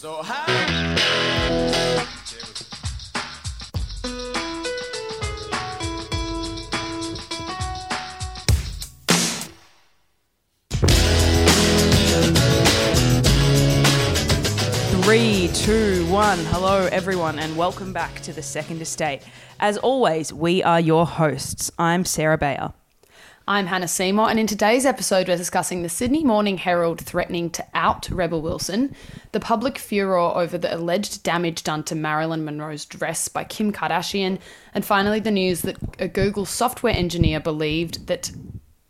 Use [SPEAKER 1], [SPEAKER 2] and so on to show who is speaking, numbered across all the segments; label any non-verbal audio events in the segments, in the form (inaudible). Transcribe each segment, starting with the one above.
[SPEAKER 1] So?
[SPEAKER 2] Three, two, one. Hello, everyone, and welcome back to the Second Estate. As always, we are your hosts. I'm Sarah Bayer.
[SPEAKER 3] I'm Hannah Seymour, and in today's episode, we're discussing the Sydney Morning Herald threatening to out Rebel Wilson, the public furor over the alleged damage done to Marilyn Monroe's dress by Kim Kardashian, and finally, the news that a Google software engineer believed that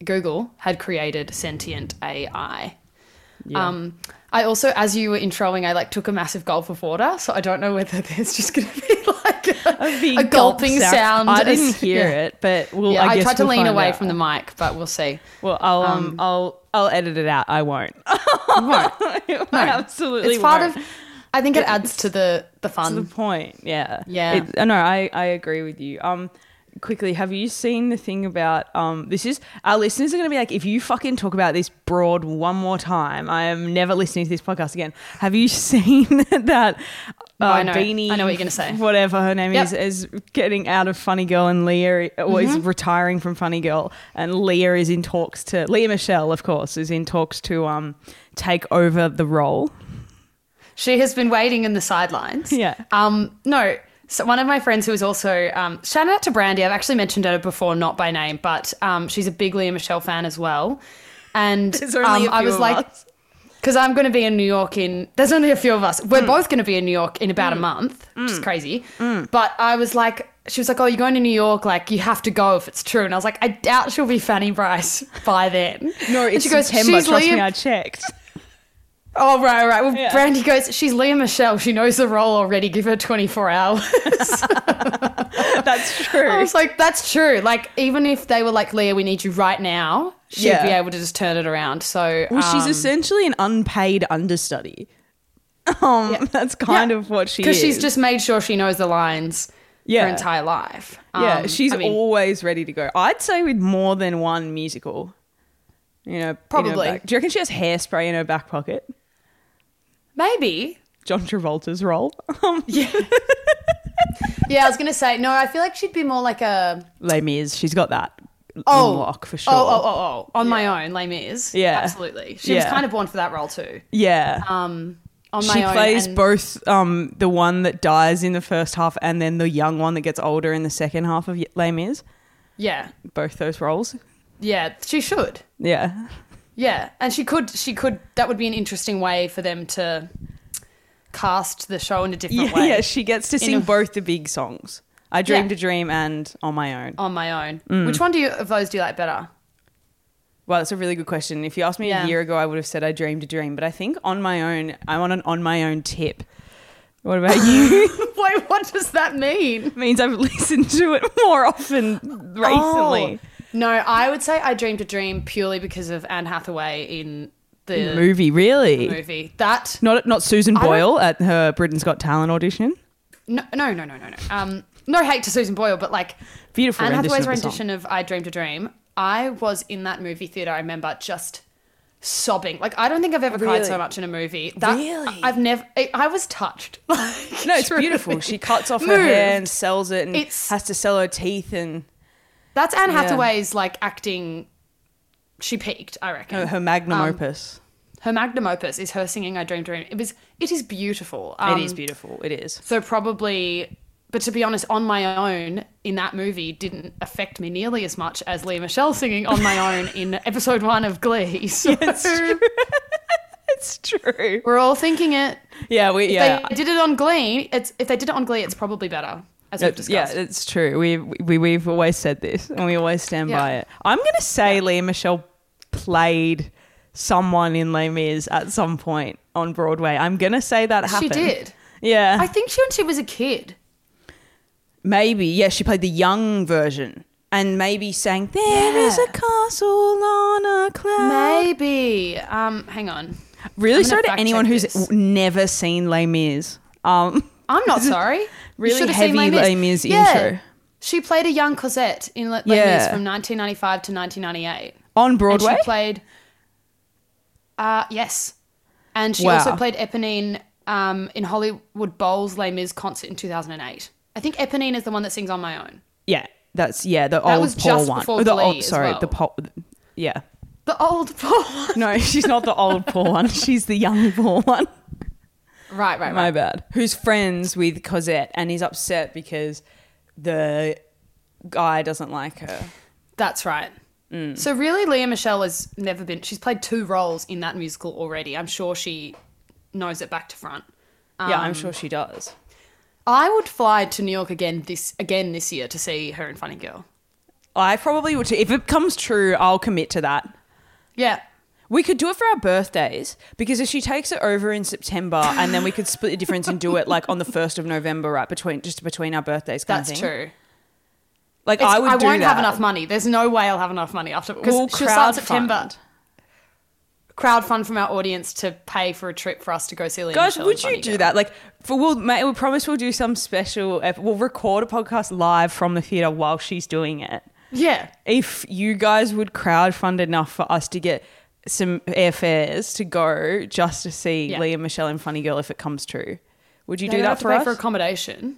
[SPEAKER 3] Google had created sentient AI. Um, I also, as you were introing, I like took a massive gulp of water, so I don't know whether (laughs) there's just going to be like (laughs) a, gulping
[SPEAKER 2] gulp
[SPEAKER 3] sound.
[SPEAKER 2] I didn't hear
[SPEAKER 3] yeah.
[SPEAKER 2] it, but we'll,
[SPEAKER 3] Yeah,
[SPEAKER 2] I,
[SPEAKER 3] I, tried to
[SPEAKER 2] we'll
[SPEAKER 3] lean away
[SPEAKER 2] out.
[SPEAKER 3] from the mic, but we'll see.
[SPEAKER 2] Well, I'll um, I'll I'll edit it out. I won't. (laughs)
[SPEAKER 3] Won't. (laughs)
[SPEAKER 2] I absolutely
[SPEAKER 3] it's part
[SPEAKER 2] won't.
[SPEAKER 3] of. I think it adds to the the fun.
[SPEAKER 2] to the point. Yeah.
[SPEAKER 3] Yeah.
[SPEAKER 2] It, no, I I agree with you. Um. Quickly, have you seen the thing about um? This is our listeners are going to be like, if you fucking talk about this broad one more time, I am never listening to this podcast again. Have you (laughs) seen (laughs) that? uh,
[SPEAKER 3] I know.
[SPEAKER 2] Beanie,
[SPEAKER 3] I know what you're gonna say.
[SPEAKER 2] Whatever her name
[SPEAKER 3] Yep.
[SPEAKER 2] is, is getting out of Funny Girl, and Lea or is
[SPEAKER 3] Mm-hmm.
[SPEAKER 2] retiring from Funny Girl, and Lea is in talks to Lea Michele, of course, is in talks to um take over the role.
[SPEAKER 3] She has been waiting in the sidelines.
[SPEAKER 2] Yeah.
[SPEAKER 3] Um. No. So one of my friends who is also um, shout out to Brandy. I've actually mentioned her before, not by name, but um, she's a big Lea Michele fan as well. And (laughs) um, I was like, because I'm going to be in New York in. There's only a few of us. We're both going to be in New York in about a month, which is crazy.
[SPEAKER 2] Hmm.
[SPEAKER 3] But I was like, she was like, "Oh, you're going to New York? Like, you have to go if it's true." And I was like, "I doubt she'll be Fanny Brice (laughs) by then."
[SPEAKER 2] No,
[SPEAKER 3] And
[SPEAKER 2] it's
[SPEAKER 3] she goes,
[SPEAKER 2] September.
[SPEAKER 3] "She's
[SPEAKER 2] Trust
[SPEAKER 3] Lea-
[SPEAKER 2] me, I checked.
[SPEAKER 3] Oh, right, right. Well,
[SPEAKER 2] Yeah.
[SPEAKER 3] Brandy goes, she's Lea Michele. She knows the role already. Give her 24 hours. (laughs)
[SPEAKER 2] That's true.
[SPEAKER 3] I was like, that's true. Like, even if they were like, Lea, we need you right now, she'd
[SPEAKER 2] Yeah.
[SPEAKER 3] be able to just turn it around. So,
[SPEAKER 2] Well, she's
[SPEAKER 3] um,
[SPEAKER 2] essentially an unpaid understudy. Um,
[SPEAKER 3] Yeah. (laughs)
[SPEAKER 2] that's kind
[SPEAKER 3] Yeah.
[SPEAKER 2] of what she is.
[SPEAKER 3] because she's just made sure she knows the lines
[SPEAKER 2] yeah,
[SPEAKER 3] her entire life.
[SPEAKER 2] yeah.
[SPEAKER 3] Um,
[SPEAKER 2] she's
[SPEAKER 3] I mean,
[SPEAKER 2] always ready to go. I'd say with more than one musical. You know,
[SPEAKER 3] Probably.
[SPEAKER 2] Do you reckon she has hairspray in her back pocket?
[SPEAKER 3] Maybe.
[SPEAKER 2] John Travolta's role. Um,
[SPEAKER 3] Yeah. (laughs) yeah, I was gonna say no. I feel like she'd be more like a
[SPEAKER 2] Les Mis. She's got that
[SPEAKER 3] oh
[SPEAKER 2] lock for sure.
[SPEAKER 3] Oh, oh, oh, oh, on my own, Les Mis.
[SPEAKER 2] Yeah.
[SPEAKER 3] absolutely. She was kind of born for that role too.
[SPEAKER 2] Yeah.
[SPEAKER 3] Um, on my
[SPEAKER 2] she
[SPEAKER 3] own,
[SPEAKER 2] plays
[SPEAKER 3] and-
[SPEAKER 2] both um, the one that dies in the first half and then the young one that gets older in the second half of Les Mis.
[SPEAKER 3] Yeah,
[SPEAKER 2] Both those roles.
[SPEAKER 3] yeah, she should.
[SPEAKER 2] Yeah.
[SPEAKER 3] Yeah, and she could. She could. That would be an interesting way for them to cast the show in a different
[SPEAKER 2] Yeah, (laughs)
[SPEAKER 3] way.
[SPEAKER 2] yeah, she gets to sing
[SPEAKER 3] a-
[SPEAKER 2] both the big songs. I Dream
[SPEAKER 3] Yeah.
[SPEAKER 2] to Dream and On My Own.
[SPEAKER 3] on my own.
[SPEAKER 2] Mm.
[SPEAKER 3] Which one do you of those do you like better?
[SPEAKER 2] Well, that's a really good question. If you asked me
[SPEAKER 3] Yeah.
[SPEAKER 2] a year ago, I would have said I Dream to Dream, but I think On My Own, I'm on an On My Own tip. What about you? (laughs)
[SPEAKER 3] Wait, what does that mean?
[SPEAKER 2] it means I've (laughs) listened to it more often recently.
[SPEAKER 3] Oh. No, I would say I dreamed a Dream purely because of Anne Hathaway in the
[SPEAKER 2] Movie, really?
[SPEAKER 3] movie. That
[SPEAKER 2] Not not Susan
[SPEAKER 3] I
[SPEAKER 2] Boyle at her Britain's Got Talent audition.
[SPEAKER 3] no, no, no, no, no, no. Um, no hate to Susan Boyle, but like
[SPEAKER 2] Beautiful
[SPEAKER 3] Anne
[SPEAKER 2] rendition
[SPEAKER 3] Hathaway's
[SPEAKER 2] of
[SPEAKER 3] rendition of I Dreamed a Dream. I was in that movie theater. I remember just sobbing. Like I don't think I've ever cried so much in a movie. That,
[SPEAKER 2] Really?
[SPEAKER 3] I've never. I, I was touched. (laughs)
[SPEAKER 2] Like, No, it's (laughs) beautiful. She cuts off her
[SPEAKER 3] Moved.
[SPEAKER 2] hair and sells it, and
[SPEAKER 3] It's-
[SPEAKER 2] has to sell her teeth and
[SPEAKER 3] That's Anne
[SPEAKER 2] Yeah.
[SPEAKER 3] Hathaway's like acting. She peaked, I reckon.
[SPEAKER 2] her, her magnum
[SPEAKER 3] Um,
[SPEAKER 2] opus.
[SPEAKER 3] Her magnum opus is her singing "I Dream Dream." It was. It is beautiful. Um,
[SPEAKER 2] it is beautiful. It is.
[SPEAKER 3] So probably, but to be honest, on my own in that movie didn't affect me nearly as much as Lea Michele singing on my own in (laughs) episode one of Glee. So (laughs)
[SPEAKER 2] It's true.
[SPEAKER 3] we're all thinking it.
[SPEAKER 2] Yeah, we yeah.
[SPEAKER 3] They did it on Glee. It's if they did it on Glee, it's probably better. As
[SPEAKER 2] yeah, it's true. We, we we've always said this, and we always stand
[SPEAKER 3] Yeah.
[SPEAKER 2] by it. I'm gonna say Lea Michele played someone in Les Mis at some point on Broadway. I'm gonna say that happened.
[SPEAKER 3] she did.
[SPEAKER 2] Yeah,
[SPEAKER 3] I think she when she was a kid.
[SPEAKER 2] maybe. Yeah, she played the young version, and maybe sang "There is
[SPEAKER 3] Yeah.
[SPEAKER 2] a castle on a cloud."
[SPEAKER 3] Maybe. Um, hang on.
[SPEAKER 2] Really sorry to anyone who's
[SPEAKER 3] this.
[SPEAKER 2] never seen Les Mis. Um,
[SPEAKER 3] I'm not sorry.
[SPEAKER 2] really
[SPEAKER 3] You should have seen
[SPEAKER 2] heavy Les Mis intro.
[SPEAKER 3] She played a young Cosette in Les
[SPEAKER 2] Yeah.
[SPEAKER 3] Mis from 1995 to 1998.
[SPEAKER 2] on
[SPEAKER 3] And
[SPEAKER 2] Broadway.
[SPEAKER 3] she played. Uh, yes. And she
[SPEAKER 2] Wow.
[SPEAKER 3] also played Eponine um, in Hollywood Bowl's Les Mis concert in 2008. I think Eponine is the one that sings on my own.
[SPEAKER 2] Yeah, that's yeah the
[SPEAKER 3] That
[SPEAKER 2] old
[SPEAKER 3] was
[SPEAKER 2] poor
[SPEAKER 3] just
[SPEAKER 2] one.
[SPEAKER 3] before
[SPEAKER 2] Oh, the
[SPEAKER 3] Glee
[SPEAKER 2] old,
[SPEAKER 3] as
[SPEAKER 2] sorry,
[SPEAKER 3] well.
[SPEAKER 2] the po- yeah.
[SPEAKER 3] The old one.
[SPEAKER 2] No, she's not the old poor one. (laughs) She's the young poor one.
[SPEAKER 3] Right, right, right.
[SPEAKER 2] My bad. Who's friends with Cosette and he's upset because the guy doesn't like her.
[SPEAKER 3] That's right.
[SPEAKER 2] Mm.
[SPEAKER 3] So really, Lea Michele has never been. She's played two roles in that musical already. I'm sure she knows it back to front.
[SPEAKER 2] yeah,
[SPEAKER 3] Um,
[SPEAKER 2] I'm sure she does.
[SPEAKER 3] I would fly to New York again this again this year to see her in Funny Girl.
[SPEAKER 2] I probably would too. If it comes true, I'll commit to that.
[SPEAKER 3] Yeah,
[SPEAKER 2] We could do it for our birthdays because if she takes it over in September and then we could split the difference and do it like on the first of November, right between just between our birthdays. Kind
[SPEAKER 3] that's
[SPEAKER 2] of thing.
[SPEAKER 3] true.
[SPEAKER 2] Like
[SPEAKER 3] It's-
[SPEAKER 2] I would.
[SPEAKER 3] I won't have enough money. There's no way I'll have enough money after because
[SPEAKER 2] We'll
[SPEAKER 3] she'll start September.
[SPEAKER 2] crowdfund.
[SPEAKER 3] Crowd fund from our audience to pay for a trip for us to go see Lea
[SPEAKER 2] Guys, would you do
[SPEAKER 3] Girl.
[SPEAKER 2] that? Like, for we'll mate, we promise we'll do some special. We'll record a podcast live from the theater while she's doing it.
[SPEAKER 3] Yeah,
[SPEAKER 2] If you guys would crowdfund enough for us to get some airfares to go just to see
[SPEAKER 3] Yeah.
[SPEAKER 2] Lea Michele and Funny Girl, if it comes true, would you
[SPEAKER 3] They
[SPEAKER 2] do that for us?
[SPEAKER 3] for accommodation.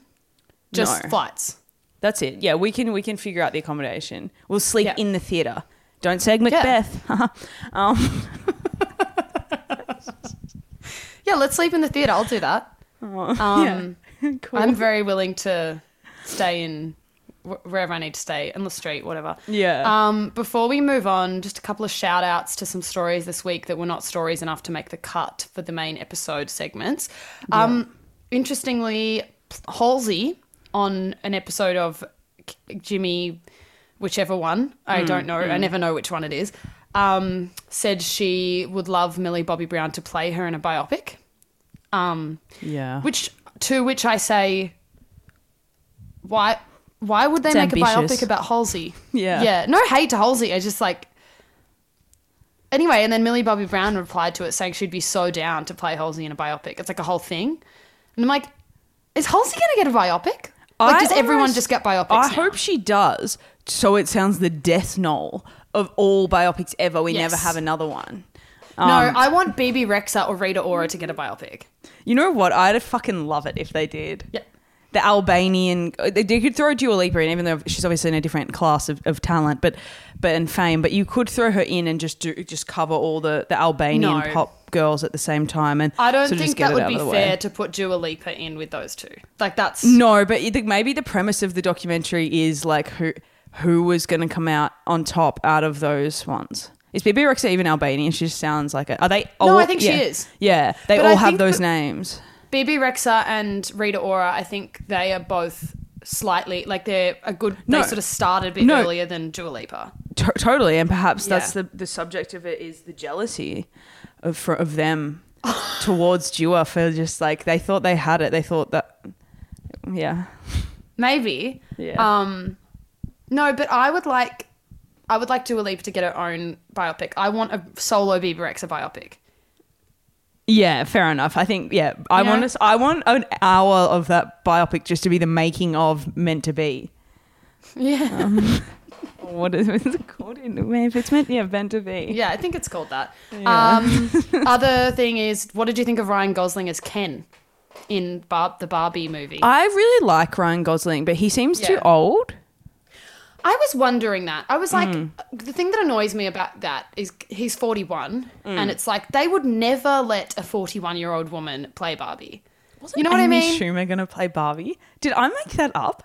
[SPEAKER 3] Just
[SPEAKER 2] No.
[SPEAKER 3] flights.
[SPEAKER 2] That's it. Yeah, we can we can figure out the accommodation. We'll sleep
[SPEAKER 3] Yeah.
[SPEAKER 2] in the theater. Don't say Macbeth. (laughs) um, (laughs)
[SPEAKER 3] Yeah, let's sleep in the theater. I'll do that. (laughs) Um,
[SPEAKER 2] yeah. cool.
[SPEAKER 3] I'm very willing to stay in wherever I need to stay, in the street, whatever.
[SPEAKER 2] yeah.
[SPEAKER 3] Um, before we move on, just a couple of shout outs to some stories this week that were not stories enough to make the cut for the main episode segments. Um, interestingly, Halsey on an episode of Jimmy, whichever one, I don't know, I never know which one it is, um, said she would love Millie Bobby Brown to play her in a biopic. Um,
[SPEAKER 2] yeah.
[SPEAKER 3] which to which I say, why? Why would they
[SPEAKER 2] It's
[SPEAKER 3] make
[SPEAKER 2] ambitious.
[SPEAKER 3] a biopic about Halsey? (laughs)
[SPEAKER 2] Yeah.
[SPEAKER 3] yeah. No hate to Halsey. I just like. Anyway, and then Millie Bobby Brown replied to it saying she'd be so down to play Halsey in a biopic. It's like a whole thing, and I'm like, is Halsey gonna get a biopic? Like,
[SPEAKER 2] I
[SPEAKER 3] does everyone
[SPEAKER 2] almost-
[SPEAKER 3] just get biopics?
[SPEAKER 2] I
[SPEAKER 3] now?
[SPEAKER 2] hope she does. So it sounds the death knell of all biopics ever. We never have another one.
[SPEAKER 3] No, um, I want Bebe Rexha or Rita Ora to get a biopic.
[SPEAKER 2] You know what? I'd fucking love it if they did.
[SPEAKER 3] Yeah.
[SPEAKER 2] The Albanian, they could throw Dua Lipa in, even though she's obviously in a different class of, of talent, but but and fame. But you could throw her in and just do just cover all the the Albanian
[SPEAKER 3] No.
[SPEAKER 2] pop girls at the same time. And
[SPEAKER 3] I don't
[SPEAKER 2] sort of
[SPEAKER 3] think that
[SPEAKER 2] it
[SPEAKER 3] would be fair to put Dua Lipa in with those two. Like that's
[SPEAKER 2] No, but you think maybe the premise of the documentary is like who who was going to come out on top out of those ones. Is Bebe Rexha even Albanian? She just sounds like it. Are they?
[SPEAKER 3] No, I think she is.
[SPEAKER 2] Yeah, they
[SPEAKER 3] But
[SPEAKER 2] all
[SPEAKER 3] I
[SPEAKER 2] have those names.
[SPEAKER 3] Bebe Rexha and Rita Ora, I think they are both slightly like they're a good.
[SPEAKER 2] No.
[SPEAKER 3] They sort of started a bit
[SPEAKER 2] No.
[SPEAKER 3] earlier than Dua Lipa.
[SPEAKER 2] To- totally, and perhaps that's
[SPEAKER 3] Yeah.
[SPEAKER 2] the the subject of it is the jealousy of for, of them (laughs) towards Dua for just like they thought they had it. They thought that, yeah,
[SPEAKER 3] Maybe.
[SPEAKER 2] yeah.
[SPEAKER 3] Um, no, but I would like, I would like Dua Lipa to get her own biopic. I want a solo Bebe Rexha biopic.
[SPEAKER 2] Yeah, fair enough. I think yeah, I
[SPEAKER 3] know?
[SPEAKER 2] want us. I want an hour of that biopic just to be the making of meant to be.
[SPEAKER 3] Yeah, (laughs)
[SPEAKER 2] What is, what is it called? In, if it's meant, yeah, meant to be.
[SPEAKER 3] yeah, I think it's called that.
[SPEAKER 2] Yeah.
[SPEAKER 3] Um, (laughs) other thing is, what did you think of Ryan Gosling as Ken in Bar- the Barbie movie?
[SPEAKER 2] I really like Ryan Gosling, but he seems too old.
[SPEAKER 3] I was wondering that. I was like,
[SPEAKER 2] Hmm.
[SPEAKER 3] the thing that annoys me about that is he's 41,
[SPEAKER 2] Hmm.
[SPEAKER 3] and it's like they would never let a 41 year old woman play Barbie. you know what
[SPEAKER 2] Amy
[SPEAKER 3] I mean?
[SPEAKER 2] Amy Schumer gonna play Barbie? Did I make that up?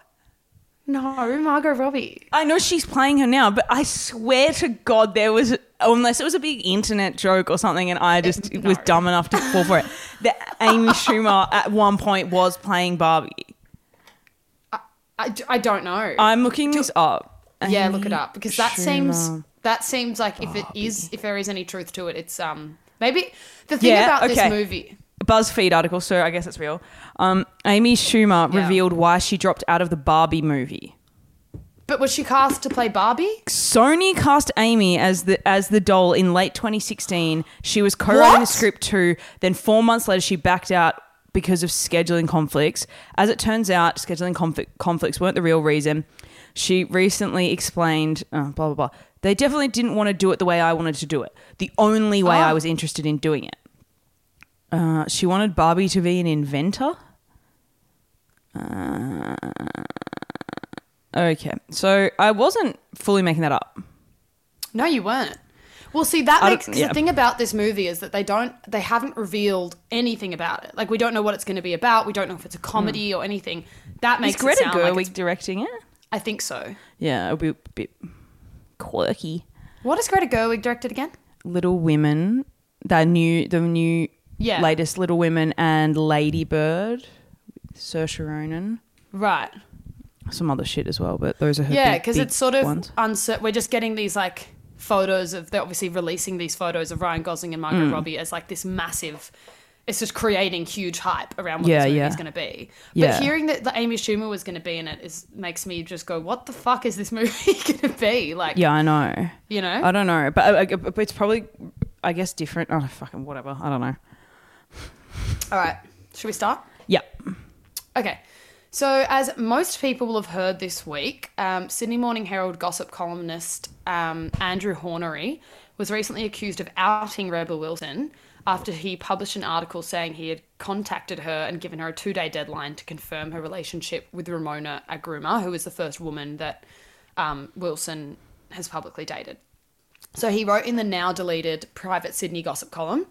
[SPEAKER 3] No, Margot Robbie.
[SPEAKER 2] I know she's playing her now, but I swear to God, there was unless it was a big internet joke or something, and I just
[SPEAKER 3] no.
[SPEAKER 2] was dumb enough to fall for it. That Amy (laughs) Schumer at one point was playing Barbie.
[SPEAKER 3] I, I don't know.
[SPEAKER 2] I'm looking this up.
[SPEAKER 3] yeah,
[SPEAKER 2] Amy
[SPEAKER 3] look it up because that seems that seems like if it is if there is any truth to it, it's um maybe the thing
[SPEAKER 2] Yeah,
[SPEAKER 3] about
[SPEAKER 2] okay.
[SPEAKER 3] this movie.
[SPEAKER 2] BuzzFeed article, so I guess it's real. Um, Amy Schumer
[SPEAKER 3] Yeah.
[SPEAKER 2] revealed why she dropped out of the Barbie movie.
[SPEAKER 3] But was she cast to play Barbie?
[SPEAKER 2] Sony cast Amy as the as the doll in late 2016. She was co-writing the script too. Then four months later, she backed out because of scheduling conflicts. As it turns out, scheduling conflict, conflicts weren't the real reason. She recently explained, oh, blah blah blah. They definitely didn't want to do it the way I wanted to do it. The only way
[SPEAKER 3] Ah.
[SPEAKER 2] I was interested in doing it. Uh, she wanted Barbie to be an inventor. Uh, okay, so I wasn't fully making that up.
[SPEAKER 3] No, you weren't. Well, see, that
[SPEAKER 2] I
[SPEAKER 3] makes
[SPEAKER 2] yeah.
[SPEAKER 3] the thing about this movie is that they don't, they haven't revealed anything about it. Like, we don't know what it's going to be about. We don't know if it's a comedy hmm. or anything. That makes
[SPEAKER 2] Greta
[SPEAKER 3] it
[SPEAKER 2] Gerwig
[SPEAKER 3] like
[SPEAKER 2] directing it?
[SPEAKER 3] I think so.
[SPEAKER 2] Yeah, it'll be a bit quirky.
[SPEAKER 3] What has Greta Gerwig directed again?
[SPEAKER 2] Little Women, that new, the new
[SPEAKER 3] Yeah.
[SPEAKER 2] latest Little Women and Lady Bird, Saoirse Ronan,
[SPEAKER 3] Right.
[SPEAKER 2] some other shit as well, but those are her
[SPEAKER 3] Yeah, because it's sort of uncertain. We're just getting these like photos of they're obviously releasing these photos of Ryan Gosling and
[SPEAKER 2] Mm.
[SPEAKER 3] Margot Robbie as like this massive. It's just creating huge hype around what
[SPEAKER 2] Yeah,
[SPEAKER 3] this movie
[SPEAKER 2] yeah.
[SPEAKER 3] is going to be.
[SPEAKER 2] Yeah.
[SPEAKER 3] But hearing that, that Amy Schumer was going to be in it is makes me just go, "What the fuck is this (laughs) movie going to be?" Like,
[SPEAKER 2] Yeah, I know.
[SPEAKER 3] you know,
[SPEAKER 2] I don't know, but, uh, uh, it's probably, I guess, different. Oh, fucking whatever. I don't know.
[SPEAKER 3] All right, should we start?
[SPEAKER 2] Yeah.
[SPEAKER 3] Okay. So, as most people will have heard this week, um, Sydney Morning Herald gossip columnist um, Andrew Hornery was recently accused of outing Rebel Wilson after he published an article saying he had contacted her and given her a two day deadline to confirm her relationship with Ramona Agruma, who is the first woman that um, Wilson has publicly dated. So he wrote in the now deleted private Sydney gossip column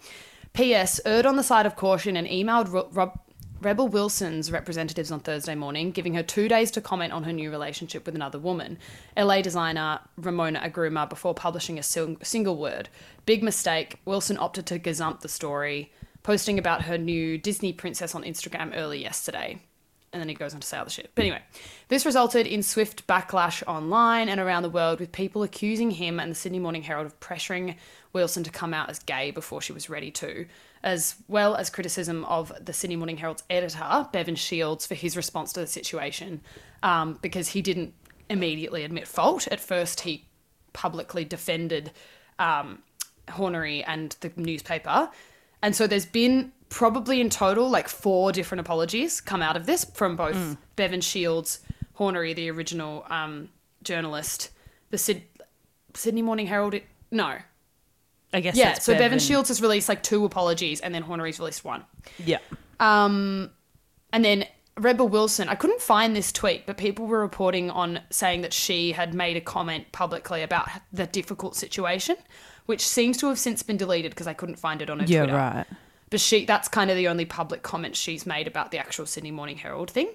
[SPEAKER 3] P.S. erred on the side of caution and emailed Ro- Rob- Rebel Wilson's representatives on Thursday morning, giving her two days to comment on her new relationship with another woman, LA designer Ramona Agruma, before publishing a sing- single word. Big mistake. Wilson opted to gazump the story, posting about her new Disney princess on Instagram early yesterday. And then he goes on to say other shit. But anyway, this resulted in swift backlash online and around the world, with people accusing him and the Sydney Morning Herald of pressuring Wilson to come out as gay before she was ready to, as well as criticism of the Sydney Morning Herald's editor, Bevan Shields, for his response to the situation, um, because he didn't immediately admit fault. At first, he publicly defended um, Hornery and the newspaper. And so there's been probably in total like four different apologies come out of this from both Bevan Shields, Hornery, the original um, journalist, the Syd- Sydney Morning Herald. No.
[SPEAKER 2] I guess.
[SPEAKER 3] Yeah, so Bevan
[SPEAKER 2] Bevan.
[SPEAKER 3] Shields has released like two apologies and then Hornery's released one.
[SPEAKER 2] Yeah.
[SPEAKER 3] Um, and then Rebel Wilson, I couldn't find this tweet, but people were reporting on saying that she had made a comment publicly about the difficult situation, which seems to have since been deleted because I couldn't find it on her
[SPEAKER 2] Yeah.
[SPEAKER 3] Twitter.
[SPEAKER 2] Yeah, right.
[SPEAKER 3] But she that's kind of the only public comment she's made about the actual Sydney Morning Herald thing.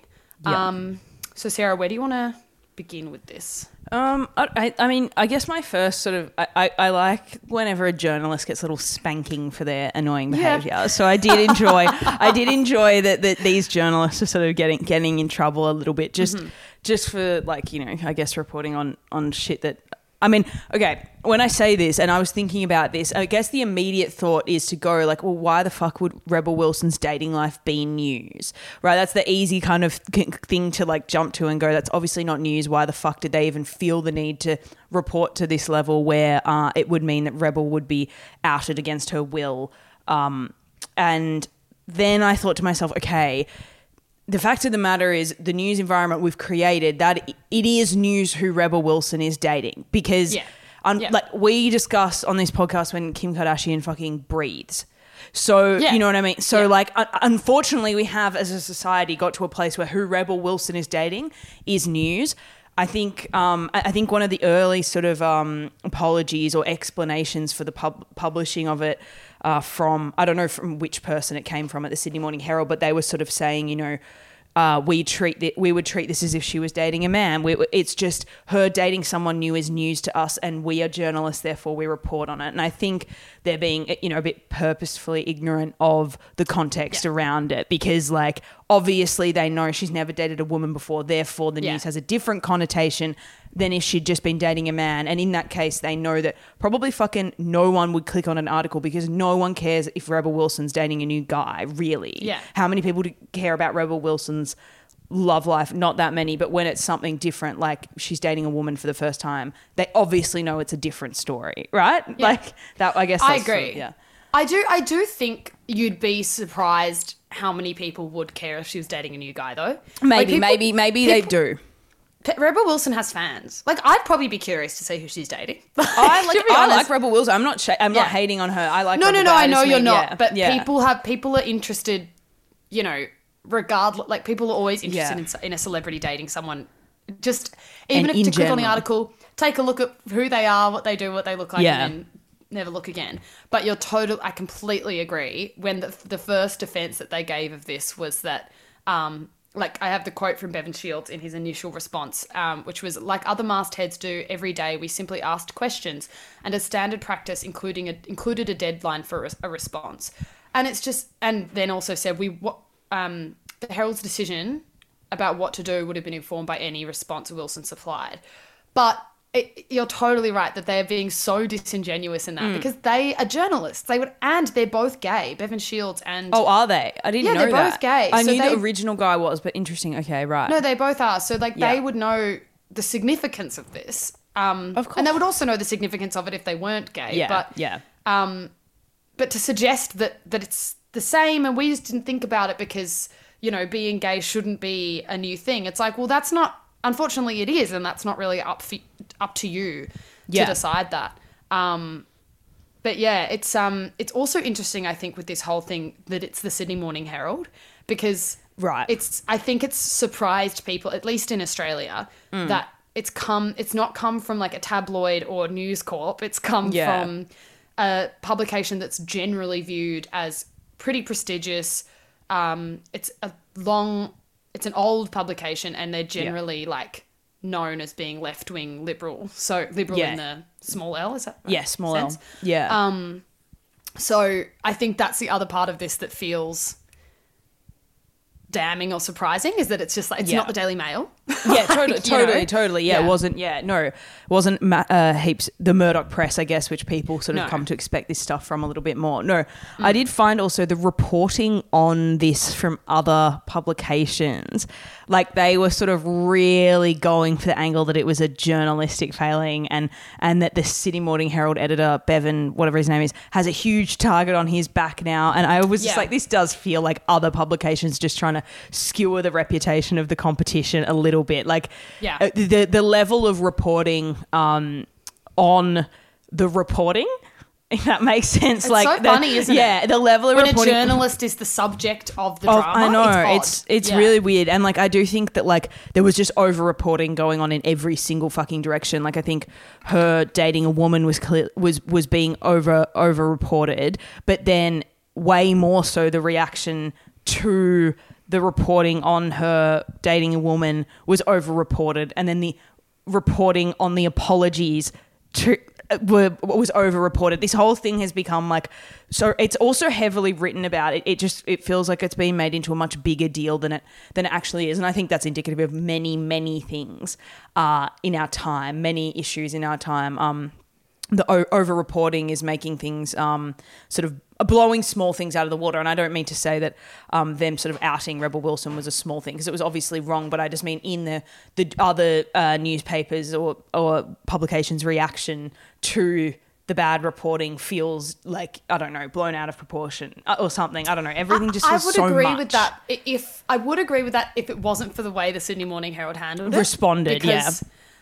[SPEAKER 2] Yeah.
[SPEAKER 3] Um, so Sarah, where do you want to begin with this?
[SPEAKER 2] Um, I, I, mean, I guess my first sort of, I, I, I like whenever a journalist gets a little spanking for their annoying
[SPEAKER 3] Yeah.
[SPEAKER 2] behaviour. So I did enjoy, I did enjoy that, that these journalists are sort of getting getting in trouble a little bit, just just for like you know, I guess reporting on on shit that. I mean, okay, when I say this, and I was thinking about this, I guess the immediate thought is to go like, well, why the fuck would Rebel Wilson's dating life be news? Right? That's the easy kind of thing to like jump to and go, that's obviously not news. Why the fuck did they even feel the need to report to this level where uh, it would mean that Rebel would be outed against her will? Um, and then I thought to myself, okay, the fact of the matter is the news environment we've created that it is news who Rebel Wilson is dating because
[SPEAKER 3] Yeah.
[SPEAKER 2] un-
[SPEAKER 3] Yeah.
[SPEAKER 2] like we discussed on this podcast when Kim Kardashian fucking breathes. So
[SPEAKER 3] Yeah.
[SPEAKER 2] you know what I mean. So like un- unfortunately we have as a society got to a place where who Rebel Wilson is dating is news. I think um, I I think one of the early sort of um, apologies or explanations for the pub- publishing of it uh, from I don't know from which person it came from at the Sydney Morning Herald, but they were sort of saying, you know, uh, we treat the, we would treat this as if she was dating a man. We, it's just her dating someone new is news to us, and we are journalists, therefore we report on it. And I think they're being, you know, a bit purposefully ignorant of the context around it because, like, obviously they know she's never dated a woman before, therefore the
[SPEAKER 3] Yeah.
[SPEAKER 2] news has a different connotation than if she'd just been dating a man. And in that case, they know that probably fucking no one would click on an article because no one cares if Rebel Wilson's dating a new guy, really.
[SPEAKER 3] Yeah.
[SPEAKER 2] How many people do care about Rebel Wilson's love life? Not that many, but when it's something different, like she's dating a woman for the first time, they obviously know it's a different story, right? Like that, I guess
[SPEAKER 3] I
[SPEAKER 2] that's sort of-
[SPEAKER 3] agree.
[SPEAKER 2] yeah.
[SPEAKER 3] I do. I do think you'd be surprised how many people would care if she was dating a new guy, though. Like,
[SPEAKER 2] Maybe,
[SPEAKER 3] people-
[SPEAKER 2] maybe, maybe they do.
[SPEAKER 3] Rebel Wilson has fans. Like, I'd probably be curious to see who she's dating. (laughs)
[SPEAKER 2] I like I
[SPEAKER 3] honest.
[SPEAKER 2] like Rebel Wilson. I'm not sh- I'm
[SPEAKER 3] Yeah.
[SPEAKER 2] not hating on her. I like
[SPEAKER 3] No,
[SPEAKER 2] Rebel
[SPEAKER 3] no, no. I know you're
[SPEAKER 2] me,
[SPEAKER 3] not,
[SPEAKER 2] yeah.
[SPEAKER 3] but
[SPEAKER 2] yeah.
[SPEAKER 3] people have people are interested. You know, regardless, like people are always interested in, in a celebrity dating someone. Just even
[SPEAKER 2] And
[SPEAKER 3] if to click on the article, take a look at who they are, what they do, what they look like,
[SPEAKER 2] Yeah.
[SPEAKER 3] and then never look again. But you're total. I completely agree. When the the first defense that they gave of this was that. um like I have the quote from Bevan Shields in his initial response, um, which was like other mastheads do every day. We simply asked questions, and as standard practice, including a, included a deadline for a, response. And it's just, and then also said we what um, the Herald's decision about what to do would have been informed by any response Wilson supplied. But it, you're totally right that they're being so disingenuous in that
[SPEAKER 2] Mm.
[SPEAKER 3] because they are journalists. They would, and they're both gay, Bevan Shields and
[SPEAKER 2] Oh, are they? I didn't know.
[SPEAKER 3] Yeah,
[SPEAKER 2] know
[SPEAKER 3] they're both gay,
[SPEAKER 2] I
[SPEAKER 3] so
[SPEAKER 2] knew
[SPEAKER 3] they-
[SPEAKER 2] the original guy was, but interesting. Okay, right.
[SPEAKER 3] No, they both are. So like
[SPEAKER 2] Yeah.
[SPEAKER 3] they would know the significance of this. Um,
[SPEAKER 2] Of
[SPEAKER 3] And they would also know the significance of it if they weren't gay.
[SPEAKER 2] yeah,
[SPEAKER 3] But
[SPEAKER 2] yeah.
[SPEAKER 3] but to suggest that that it's the same and we just didn't think about it because you know being gay shouldn't be a new thing. It's like well that's not. Unfortunately, it is, and that's not really up for, up to you
[SPEAKER 2] Yeah.
[SPEAKER 3] to decide that. Um, but yeah, it's um it's also interesting I think with this whole thing that it's the Sydney Morning Herald because
[SPEAKER 2] Right.
[SPEAKER 3] it's I think it's surprised people at least in Australia
[SPEAKER 2] Mm.
[SPEAKER 3] that it's come it's not come from like a tabloid or News Corp it's come
[SPEAKER 2] Yeah.
[SPEAKER 3] from a publication that's generally viewed as pretty prestigious um it's a long it's an old publication and they're generally like known as being left wing liberal so liberal
[SPEAKER 2] Yeah.
[SPEAKER 3] in the small L is that right?
[SPEAKER 2] yeah, small L. Yeah.
[SPEAKER 3] Um, So I think that's the other part of this that feels damning or surprising is that it's just like it's
[SPEAKER 2] Yeah.
[SPEAKER 3] not the Daily Mail.
[SPEAKER 2] yeah, (laughs) totally,
[SPEAKER 3] you know?
[SPEAKER 2] totally, totally. Yeah,
[SPEAKER 3] Yeah.
[SPEAKER 2] it wasn't. Yeah, no, it wasn't ma- uh, heaps the Murdoch press, I guess, which people sort of
[SPEAKER 3] No.
[SPEAKER 2] come to expect this stuff from a little bit more. No,
[SPEAKER 3] Mm.
[SPEAKER 2] I did find also the reporting on this from other publications, like they were sort of really going for the angle that it was a journalistic failing, and and that the Sydney Morning Herald editor Bevan, whatever his name is, has a huge target on his back now. And I was just
[SPEAKER 3] Yeah.
[SPEAKER 2] like, this does feel like other publications just trying to skewer the reputation of the competition a little bit. Like,
[SPEAKER 3] Yeah.
[SPEAKER 2] uh, the the level of reporting um, on the reporting. (laughs) If that makes sense,
[SPEAKER 3] It's
[SPEAKER 2] like
[SPEAKER 3] so
[SPEAKER 2] the-
[SPEAKER 3] funny, isn't it?
[SPEAKER 2] yeah, the level of
[SPEAKER 3] when a journalist is the subject of the
[SPEAKER 2] Oh,
[SPEAKER 3] drama.
[SPEAKER 2] I know
[SPEAKER 3] it's
[SPEAKER 2] it's it's.
[SPEAKER 3] Yeah.
[SPEAKER 2] really weird, and like I do think that like there was just over reporting going on in every single fucking direction. Like I think her dating a woman was clear was was being over over reported, but then way more so the reaction to the reporting on her dating a woman was over reported, and then the reporting on the apologies to were was over reported. This whole thing has become like so. It's also heavily written about. It, it just it feels like it's being made into a much bigger deal than it than it actually is, and I think that's indicative of many many things uh, in our time, many issues in our time. Um, the o- over reporting is making things um, sort of blowing small things out of the water. And I don't mean to say that um, them sort of outing Rebel Wilson was a small thing because it was obviously wrong. But I just mean in the the other uh, newspapers or or publications' reaction to the bad reporting feels like I don't know blown out of proportion uh, or something. I don't know. Everything just
[SPEAKER 3] I would
[SPEAKER 2] so
[SPEAKER 3] agree
[SPEAKER 2] much.
[SPEAKER 3] with that. If I would agree with that if it wasn't for the way the Sydney Morning Herald handled it,
[SPEAKER 2] Responded, yeah.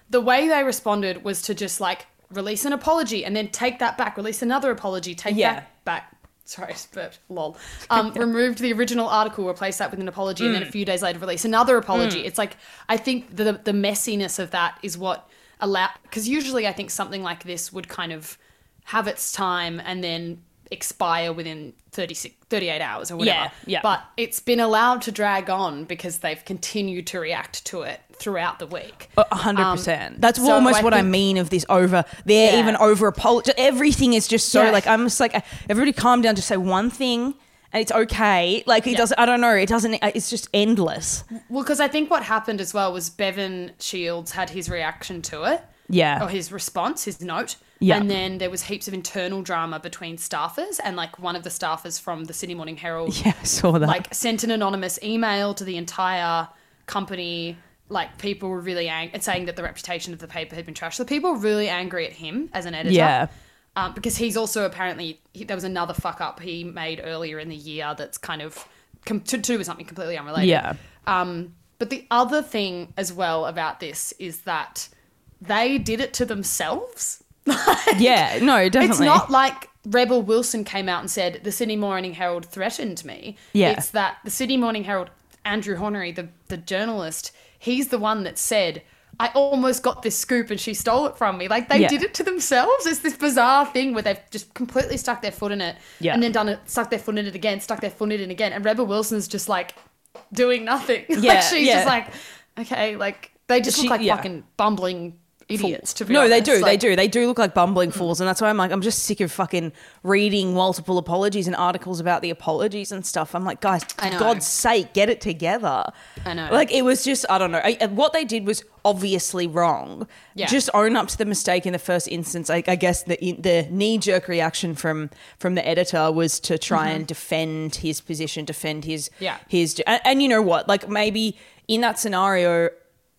[SPEAKER 3] the way they responded was to just like release an apology and then take that back, release another apology, take
[SPEAKER 2] Yeah.
[SPEAKER 3] that back. Sorry, (laughs) I burped. Lol. Um, (laughs) removed the original article, replaced that with an apology, and then
[SPEAKER 2] Mm.
[SPEAKER 3] a few days later release another apology. It's like I think the the messiness of that is what allow because usually I think something like this would kind of have its time and then expire within 36, 38 hours or whatever.
[SPEAKER 2] Yeah, yeah.
[SPEAKER 3] But it's been allowed to drag on because they've continued to react to it throughout the week.
[SPEAKER 2] A hundred percent. That's
[SPEAKER 3] Um, so
[SPEAKER 2] almost
[SPEAKER 3] I
[SPEAKER 2] what I mean of this over. They're
[SPEAKER 3] Yeah.
[SPEAKER 2] even over apology. Everything is just so
[SPEAKER 3] Yeah.
[SPEAKER 2] like I'm just like everybody calm down. Just say one thing, and it's okay. Like it
[SPEAKER 3] Yeah.
[SPEAKER 2] doesn't. I don't know. It doesn't. It's just endless.
[SPEAKER 3] Well, because I think what happened as well was Bevan Shields had his reaction to it.
[SPEAKER 2] Yeah.
[SPEAKER 3] Or his response, his note.
[SPEAKER 2] Yeah.
[SPEAKER 3] And then there was heaps of internal drama between staffers, and like one of the staffers from the Sydney Morning Herald
[SPEAKER 2] Yeah, I saw that.
[SPEAKER 3] like sent an anonymous email to the entire company. Like people were really angry, saying that the reputation of the paper had been trashed. So people were really angry at him as an editor.
[SPEAKER 2] Yeah.
[SPEAKER 3] Um, because he's also apparently he, there was another fuck up he made earlier in the year that's kind of com- to, to do with something completely unrelated.
[SPEAKER 2] Yeah.
[SPEAKER 3] Um, But the other thing as well about this is that they did it to themselves. (laughs)
[SPEAKER 2] Yeah, no, definitely.
[SPEAKER 3] It's not like Rebel Wilson came out and said the Sydney Morning Herald threatened me.
[SPEAKER 2] Yeah.
[SPEAKER 3] It's that the Sydney Morning Herald, Andrew Hornery, the, the journalist, he's the one that said, I almost got this scoop and she stole it from me. Like they
[SPEAKER 2] Yeah.
[SPEAKER 3] did it to themselves. It's this bizarre thing where they've just completely stuck their foot in it
[SPEAKER 2] Yeah.
[SPEAKER 3] and then done it, stuck their foot in it again, stuck their foot in it again. And Rebel Wilson's just like doing nothing. (laughs)
[SPEAKER 2] Yeah,
[SPEAKER 3] like she's
[SPEAKER 2] yeah.
[SPEAKER 3] just like, okay, like they just
[SPEAKER 2] She-
[SPEAKER 3] look like fucking bumbling idiots to be
[SPEAKER 2] no, they
[SPEAKER 3] honest.
[SPEAKER 2] do. they do. They do look like bumbling fools, and that's why I'm like, I'm just sick of fucking reading multiple apologies and articles about the apologies and stuff. I'm like, guys, for. God's sake, get it together.
[SPEAKER 3] I know.
[SPEAKER 2] Like it was just, I don't know. I, what they did was obviously wrong.
[SPEAKER 3] Yeah.
[SPEAKER 2] Just own up to the mistake in the first instance. I, I guess the the knee jerk reaction from from the editor was to try and defend his position, defend his
[SPEAKER 3] Mm-hmm. Yeah.
[SPEAKER 2] his and, and you know what? Like maybe in that scenario,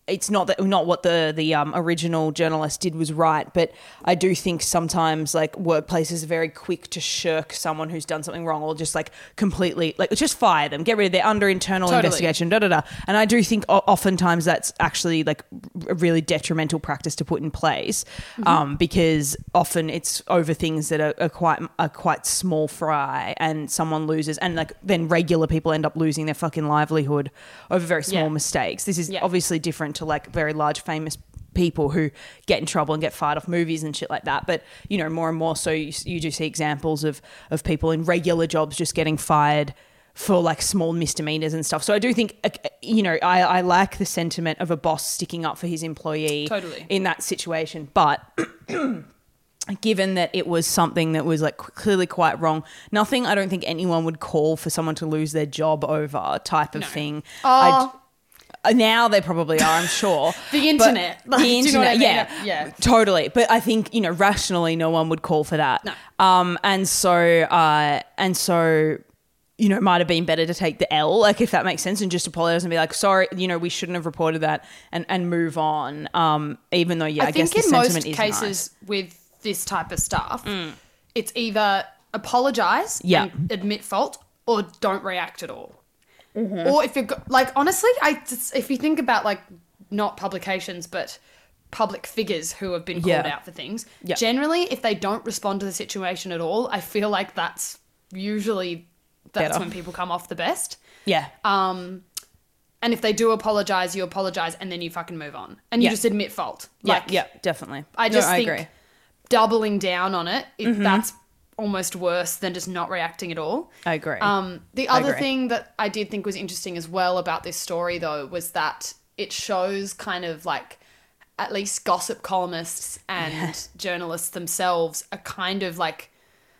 [SPEAKER 2] it's not that not what the the um, original journalist did was right, but I do think sometimes like workplaces are very quick to shirk someone who's done something wrong or just like completely like just fire them, get rid of. They're under internal
[SPEAKER 3] Totally.
[SPEAKER 2] investigation, da da da. And I do think o- oftentimes that's actually like a really detrimental practice to put in place um, because often it's over things that are, are quite are quite small fry and someone loses and like then regular people end up losing their fucking livelihood over very small
[SPEAKER 3] Yeah.
[SPEAKER 2] mistakes. This is
[SPEAKER 3] Yeah.
[SPEAKER 2] obviously different to like very large famous people who get in trouble and get fired off movies and shit like that. But you know, more and more so you, you do see examples of of people in regular jobs just getting fired for like small misdemeanors and stuff. So I do think, uh, you know, I, I like the sentiment of a boss sticking up for his employee
[SPEAKER 3] Totally.
[SPEAKER 2] in that situation. But (clears throat) given that it was something that was like clearly quite wrong, nothing I don't think anyone would call for someone to lose their job over type of thing. I d- uh, now they probably are, I'm sure. (laughs)
[SPEAKER 3] The internet. Like,
[SPEAKER 2] the (laughs)
[SPEAKER 3] do you
[SPEAKER 2] internet,
[SPEAKER 3] know I mean?
[SPEAKER 2] yeah,
[SPEAKER 3] Yeah.
[SPEAKER 2] totally. But I think you know, rationally, no one would call for that.
[SPEAKER 3] No.
[SPEAKER 2] Um, and so, uh, and so, you know, it might have been better to take the L, like if that makes sense, and just apologize and be like, sorry, you know, we shouldn't have reported that, and and move on. Um, even though, yeah, I,
[SPEAKER 3] I,
[SPEAKER 2] guess
[SPEAKER 3] think
[SPEAKER 2] the
[SPEAKER 3] in most cases
[SPEAKER 2] nice. Mm.
[SPEAKER 3] with this type of stuff, it's either apologize
[SPEAKER 2] Yeah.
[SPEAKER 3] admit fault or don't react at all.
[SPEAKER 2] Mm-hmm.
[SPEAKER 3] Or if you're go- like, honestly, I just, if you think about like not publications but public figures who have been called
[SPEAKER 2] Yeah.
[SPEAKER 3] out for things,
[SPEAKER 2] Yeah.
[SPEAKER 3] generally, if they don't respond to the situation at all, I feel like that's usually that's
[SPEAKER 2] Better.
[SPEAKER 3] when people come off the best.
[SPEAKER 2] Yeah,
[SPEAKER 3] Um, and if they do apologize, you apologize and then you fucking move on and you
[SPEAKER 2] Yeah.
[SPEAKER 3] just admit fault.
[SPEAKER 2] yeah,
[SPEAKER 3] Like,
[SPEAKER 2] yeah, definitely.
[SPEAKER 3] I
[SPEAKER 2] No,
[SPEAKER 3] just
[SPEAKER 2] I
[SPEAKER 3] think
[SPEAKER 2] agree.
[SPEAKER 3] doubling down on it, it
[SPEAKER 2] Mm-hmm.
[SPEAKER 3] that's almost worse than just not reacting at all.
[SPEAKER 2] I agree.
[SPEAKER 3] Um, the
[SPEAKER 2] I
[SPEAKER 3] other
[SPEAKER 2] agree.
[SPEAKER 3] thing that I did think was interesting as well about this story, though, was that it shows kind of like at least gossip columnists and (laughs) journalists themselves are kind of like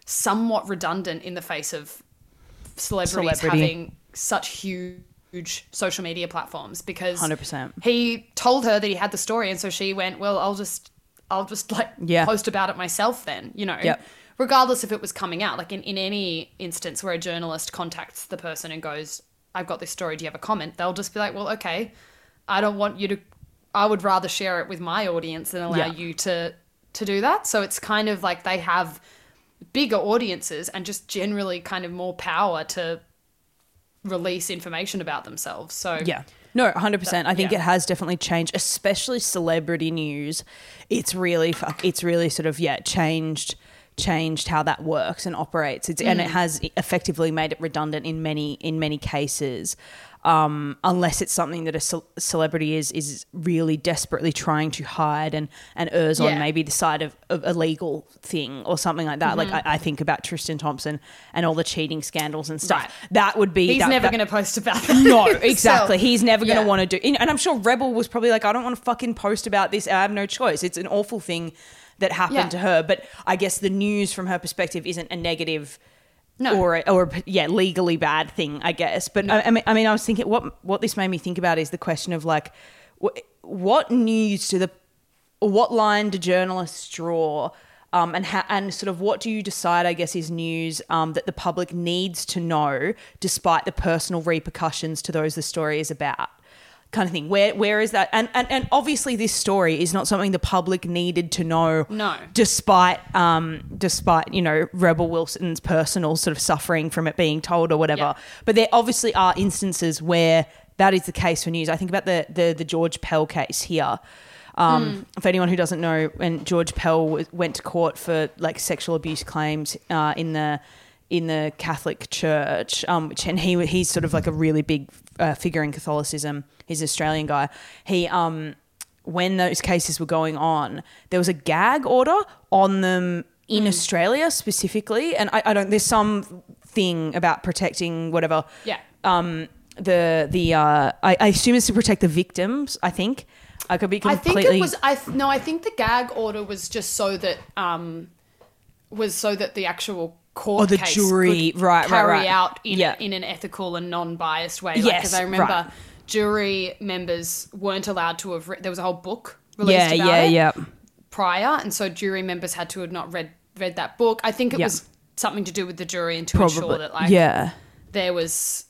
[SPEAKER 3] somewhat redundant in the face of celebrities
[SPEAKER 2] Celebrity.
[SPEAKER 3] having such huge social media platforms because
[SPEAKER 2] 100%.
[SPEAKER 3] he told her that he had the story and so she went well i'll just i'll just like
[SPEAKER 2] Yeah.
[SPEAKER 3] post about it myself then you know
[SPEAKER 2] Yep.
[SPEAKER 3] Regardless if it was coming out like in, in any instance where a journalist contacts the person and goes i've got this story do you have a comment they'll just be like well okay i don't want you to i would rather share it with my audience than allow
[SPEAKER 2] Yeah.
[SPEAKER 3] you to to do that so it's kind of like they have bigger audiences and just generally kind of more power to release information about themselves so
[SPEAKER 2] Yeah. No, 100%. I think
[SPEAKER 3] yeah.
[SPEAKER 2] it has definitely changed, especially celebrity news. It's really it's really sort of yeah, changed changed how that works and operates. It's, and it
[SPEAKER 3] Mm.
[SPEAKER 2] has effectively made it redundant in many in many cases. Um, unless it's something that a ce- celebrity is is really desperately trying to hide and and errs on maybe the side of, of a legal thing or something like that.
[SPEAKER 3] Mm-hmm.
[SPEAKER 2] Like I, I think about Tristan Thompson and all the cheating scandals and stuff.
[SPEAKER 3] Right.
[SPEAKER 2] That would be
[SPEAKER 3] he's
[SPEAKER 2] that-
[SPEAKER 3] never going to post about that (laughs)
[SPEAKER 2] no, (laughs) exactly. He's never going to
[SPEAKER 3] Yeah.
[SPEAKER 2] want to do. And I'm sure Rebel was probably like, I don't want to fucking post about this. I have no choice. It's an awful thing that happened
[SPEAKER 3] Yeah.
[SPEAKER 2] to her. But I guess the news from her perspective isn't a negative.
[SPEAKER 3] No.
[SPEAKER 2] Or, a, or a, yeah, legally bad thing, I guess. But I, I mean, I mean, I was thinking what what this made me think about is the question of like, wh- what news do the, what line do journalists draw, um, and how, and sort of what do you decide? I guess is news um, that the public needs to know, despite the personal repercussions to those the story is about. Kind of thing. Where where is that? And, and and obviously, this story is not something the public needed to know.
[SPEAKER 3] No.
[SPEAKER 2] Despite um, despite you know Rebel Wilson's personal sort of suffering from it being told or whatever.
[SPEAKER 3] Yeah.
[SPEAKER 2] But there obviously are instances where that is the case for news. I think about the the, the George Pell case here. Um, For anyone who doesn't know, when George Pell was- went to court for like sexual abuse claims uh, in the in the Catholic Church, um, which and he he's sort of like a really big uh, figure in Catholicism. He's an Australian guy. He um, when those cases were going on, there was a gag order on them in Australia specifically, and I, I don't. There's some thing about protecting whatever
[SPEAKER 3] Yeah.
[SPEAKER 2] um the the uh I, I assume it's to protect the victims i think i could be completely.
[SPEAKER 3] I think it was. I th- no. I think the gag order was just so that um, was so that the actual court
[SPEAKER 2] Oh, the
[SPEAKER 3] case
[SPEAKER 2] jury, right, right,
[SPEAKER 3] carry
[SPEAKER 2] right.
[SPEAKER 3] out in
[SPEAKER 2] Yeah.
[SPEAKER 3] in an ethical and non-biased way.
[SPEAKER 2] Yes,
[SPEAKER 3] because I remember
[SPEAKER 2] right.
[SPEAKER 3] jury members weren't allowed to have. Re- there was a whole book released
[SPEAKER 2] yeah
[SPEAKER 3] about
[SPEAKER 2] yeah
[SPEAKER 3] it
[SPEAKER 2] yeah
[SPEAKER 3] prior, and so jury members had to have not read read that book. I think it
[SPEAKER 2] Yeah.
[SPEAKER 3] was something to do with the jury and to ensure that like
[SPEAKER 2] yeah
[SPEAKER 3] there was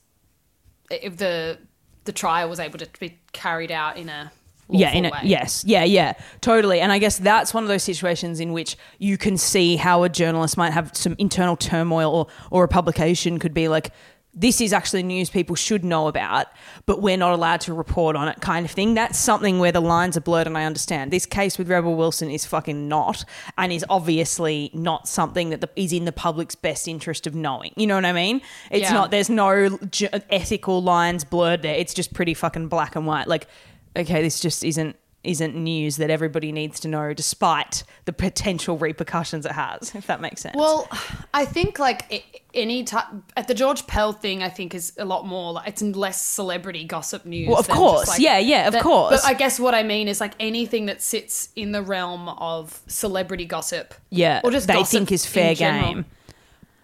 [SPEAKER 3] if the the trial was able to be carried out in a
[SPEAKER 2] yeah in a,
[SPEAKER 3] way.
[SPEAKER 2] yes yeah yeah totally and i guess that's one of those situations in which you can see how a journalist might have some internal turmoil or or a publication could be like this is actually news people should know about, but we're not allowed to report on it, kind of thing. That's something where the lines are blurred, and I understand. This case with Rebel Wilson is fucking not, and is obviously not something that the, is in the public's best interest of knowing. You know what I mean? It's
[SPEAKER 3] Yeah.
[SPEAKER 2] not, there's no j- ethical lines blurred there. It's just pretty fucking black and white. Like, okay, this just isn't isn't news that everybody needs to know despite the potential repercussions it has if that makes sense
[SPEAKER 3] Well, I think like any time at the George Pell thing, I think is a lot more. Like, it's less celebrity gossip news.
[SPEAKER 2] Well, of course.
[SPEAKER 3] like,
[SPEAKER 2] Yeah, yeah, of
[SPEAKER 3] that-
[SPEAKER 2] course.
[SPEAKER 3] But I guess what I mean is like anything that sits in the realm of celebrity gossip.
[SPEAKER 2] yeah
[SPEAKER 3] or just
[SPEAKER 2] they think is fair
[SPEAKER 3] general.
[SPEAKER 2] game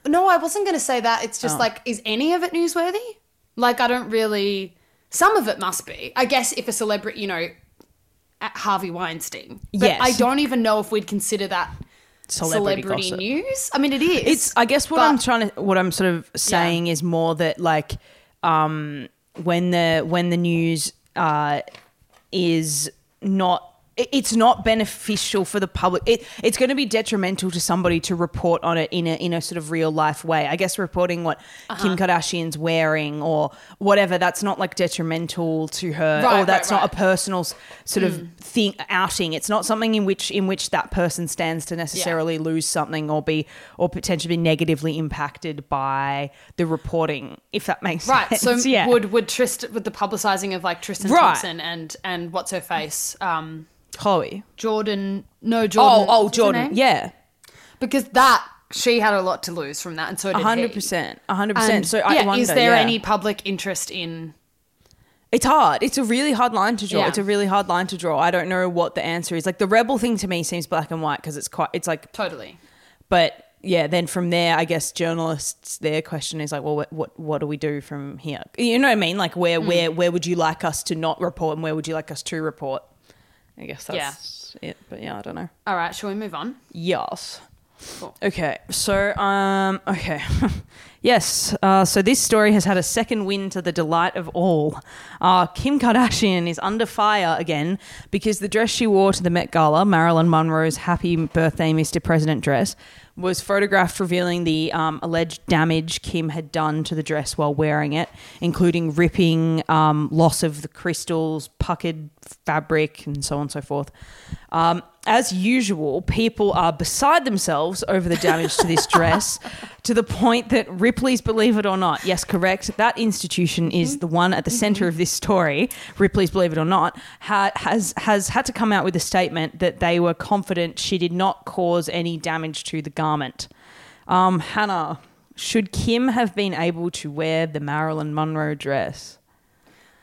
[SPEAKER 3] No, I wasn't going to say that. It's just
[SPEAKER 2] Oh.
[SPEAKER 3] like, is any of it newsworthy? Like, I don't really. Some of it must be. I guess if a celebrity, you know, at Harvey Weinstein. But
[SPEAKER 2] Yes.
[SPEAKER 3] I don't even know if we'd consider that
[SPEAKER 2] celebrity,
[SPEAKER 3] celebrity, news. I mean, it is.
[SPEAKER 2] It's I guess what
[SPEAKER 3] But-
[SPEAKER 2] I'm trying to what I'm sort of saying is more that like um when the when the news uh is not it's not beneficial for the public. It, it's going to be detrimental to somebody to report on it in a in a sort of real life way. I guess reporting what
[SPEAKER 3] Uh-huh.
[SPEAKER 2] Kim Kardashian's wearing or whatever that's not like detrimental to her,
[SPEAKER 3] Right,
[SPEAKER 2] or
[SPEAKER 3] right,
[SPEAKER 2] that's not
[SPEAKER 3] right.
[SPEAKER 2] a personal sort of thing outing. It's not something in which in which that person stands to necessarily lose something or be or potentially be negatively impacted by the reporting. If that makes
[SPEAKER 3] Right.
[SPEAKER 2] sense.
[SPEAKER 3] So
[SPEAKER 2] yeah.
[SPEAKER 3] would would Tristan with the publicizing of like Tristan
[SPEAKER 2] Right.
[SPEAKER 3] Thompson and and what's her face, um,
[SPEAKER 2] Khloé.
[SPEAKER 3] Jordyn? No,
[SPEAKER 2] Oh,
[SPEAKER 3] Jordyn.
[SPEAKER 2] oh,
[SPEAKER 3] her Jordyn.
[SPEAKER 2] Yeah.
[SPEAKER 3] because that she had a lot to lose from that, and so did
[SPEAKER 2] A hundred percent, A hundred percent. So I
[SPEAKER 3] yeah,
[SPEAKER 2] wonder.
[SPEAKER 3] is there
[SPEAKER 2] yeah.
[SPEAKER 3] any public interest in?
[SPEAKER 2] It's hard. It's a really hard line to draw.
[SPEAKER 3] Yeah.
[SPEAKER 2] It's a really hard line to draw. I don't know what the answer is. Like the rebel thing to me seems black and white because it's quite. It's like,
[SPEAKER 3] Totally.
[SPEAKER 2] but yeah. Then from there, I guess journalists their question is like, well, what what, what do we do from here? You know what I mean? Like where
[SPEAKER 3] Hmm.
[SPEAKER 2] where where would you like us to not report and where would you like us to report? I guess that's it. But yeah, I don't know.
[SPEAKER 3] All right. Shall we move on?
[SPEAKER 2] Yes.
[SPEAKER 3] Cool.
[SPEAKER 2] Okay. So, um, okay. (laughs) yes. Uh, so this story has had a second win to the delight of all. Uh, Kim Kardashian is under fire again because the dress she wore to the Met Gala, Marilyn Monroe's Happy Birthday, Mr. President dress, was photographed revealing the um, alleged damage Kim had done to the dress while wearing it, including ripping, um, loss of the crystals, puckered fabric, and so on and so forth. Um, as usual, people are beside themselves over the damage to this dress (laughs) to the point that Ripley's Believe It or Not, yes, correct, that institution is the one at the center of this story, Ripley's Believe It or Not, ha- has, has had to come out with a statement that they were confident she did not cause any damage to the garment. Um, Hannah, should Kim have been able to wear the Marilyn Monroe dress?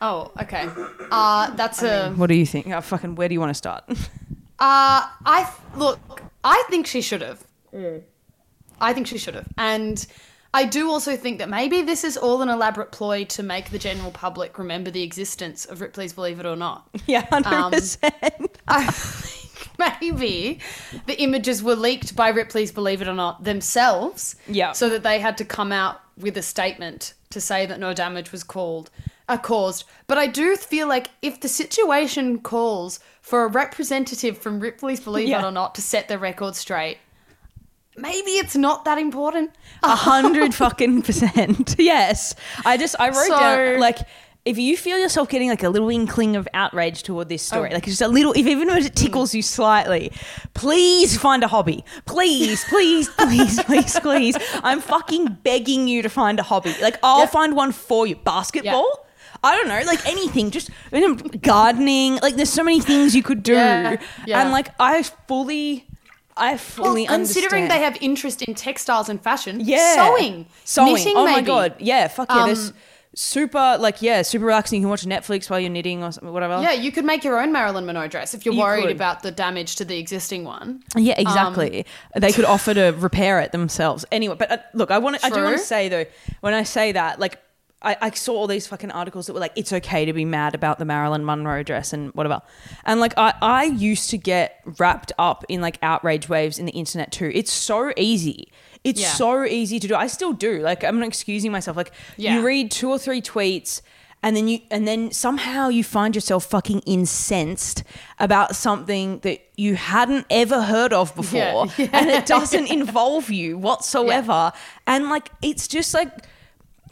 [SPEAKER 3] Oh, okay. Uh, that's a.
[SPEAKER 2] What do you think? Oh, fucking, where do you want to start? (laughs)
[SPEAKER 3] Uh, I look. I think she should have. I think she should have, and I do also think that maybe this is all an elaborate ploy to make the general public remember the existence of Ripley's Believe It or Not. (laughs)
[SPEAKER 2] yeah, 100%.
[SPEAKER 3] I think (laughs) (laughs) maybe the images were leaked by Ripley's Believe It or Not themselves.
[SPEAKER 2] Yeah.
[SPEAKER 3] So that they had to come out with a statement to say that no damage was called uh, caused. But I do feel like if the situation calls for a representative from Ripley's Believe
[SPEAKER 2] Yeah.
[SPEAKER 3] It or Not to set the record straight, maybe it's not that important.
[SPEAKER 2] A hundred fucking percent. (laughs) Yes. I just I wrote
[SPEAKER 3] So-
[SPEAKER 2] down like if you feel yourself getting like a little inkling of outrage toward this story,
[SPEAKER 3] Oh.
[SPEAKER 2] like just a little, if even if it tickles you slightly, please find a hobby. Please, please, (laughs) please, please, please. I'm fucking begging you to find a hobby. Like I'll
[SPEAKER 3] Yeah.
[SPEAKER 2] find one for you. Basketball. I don't know, like anything, just you know, gardening. Like, there's so many things you could do,
[SPEAKER 3] Yeah, yeah.
[SPEAKER 2] and like I fully, I fully
[SPEAKER 3] Well, considering
[SPEAKER 2] understand.
[SPEAKER 3] they have interest in textiles and fashion,
[SPEAKER 2] yeah,
[SPEAKER 3] sewing,
[SPEAKER 2] sewing.
[SPEAKER 3] knitting,
[SPEAKER 2] oh my god, yeah, fuck yeah.
[SPEAKER 3] Um,
[SPEAKER 2] super like yeah, super relaxing. You can watch Netflix while you're knitting or something, whatever.
[SPEAKER 3] Yeah, you could make your own Marilyn Monroe dress if you're
[SPEAKER 2] You
[SPEAKER 3] worried
[SPEAKER 2] could.
[SPEAKER 3] about the damage to the existing one.
[SPEAKER 2] Yeah, exactly.
[SPEAKER 3] Um,
[SPEAKER 2] they could offer to repair it themselves. Anyway, but uh, look, I want to, I do want to say though, when I say that, like, I, I saw all these fucking articles that were like, it's okay to be mad about the Marilyn Monroe dress and whatever. And like, I, I used to get wrapped up in like outrage waves in the internet too. It's so easy. It's
[SPEAKER 3] Yeah.
[SPEAKER 2] so easy to do. I still do. Like, I'm not excusing myself. Like,
[SPEAKER 3] Yeah.
[SPEAKER 2] you read two or three tweets and then you and then somehow you find yourself fucking incensed about something that you hadn't ever heard of before
[SPEAKER 3] Yeah, (laughs) yeah.
[SPEAKER 2] and it doesn't involve you whatsoever and like it's just like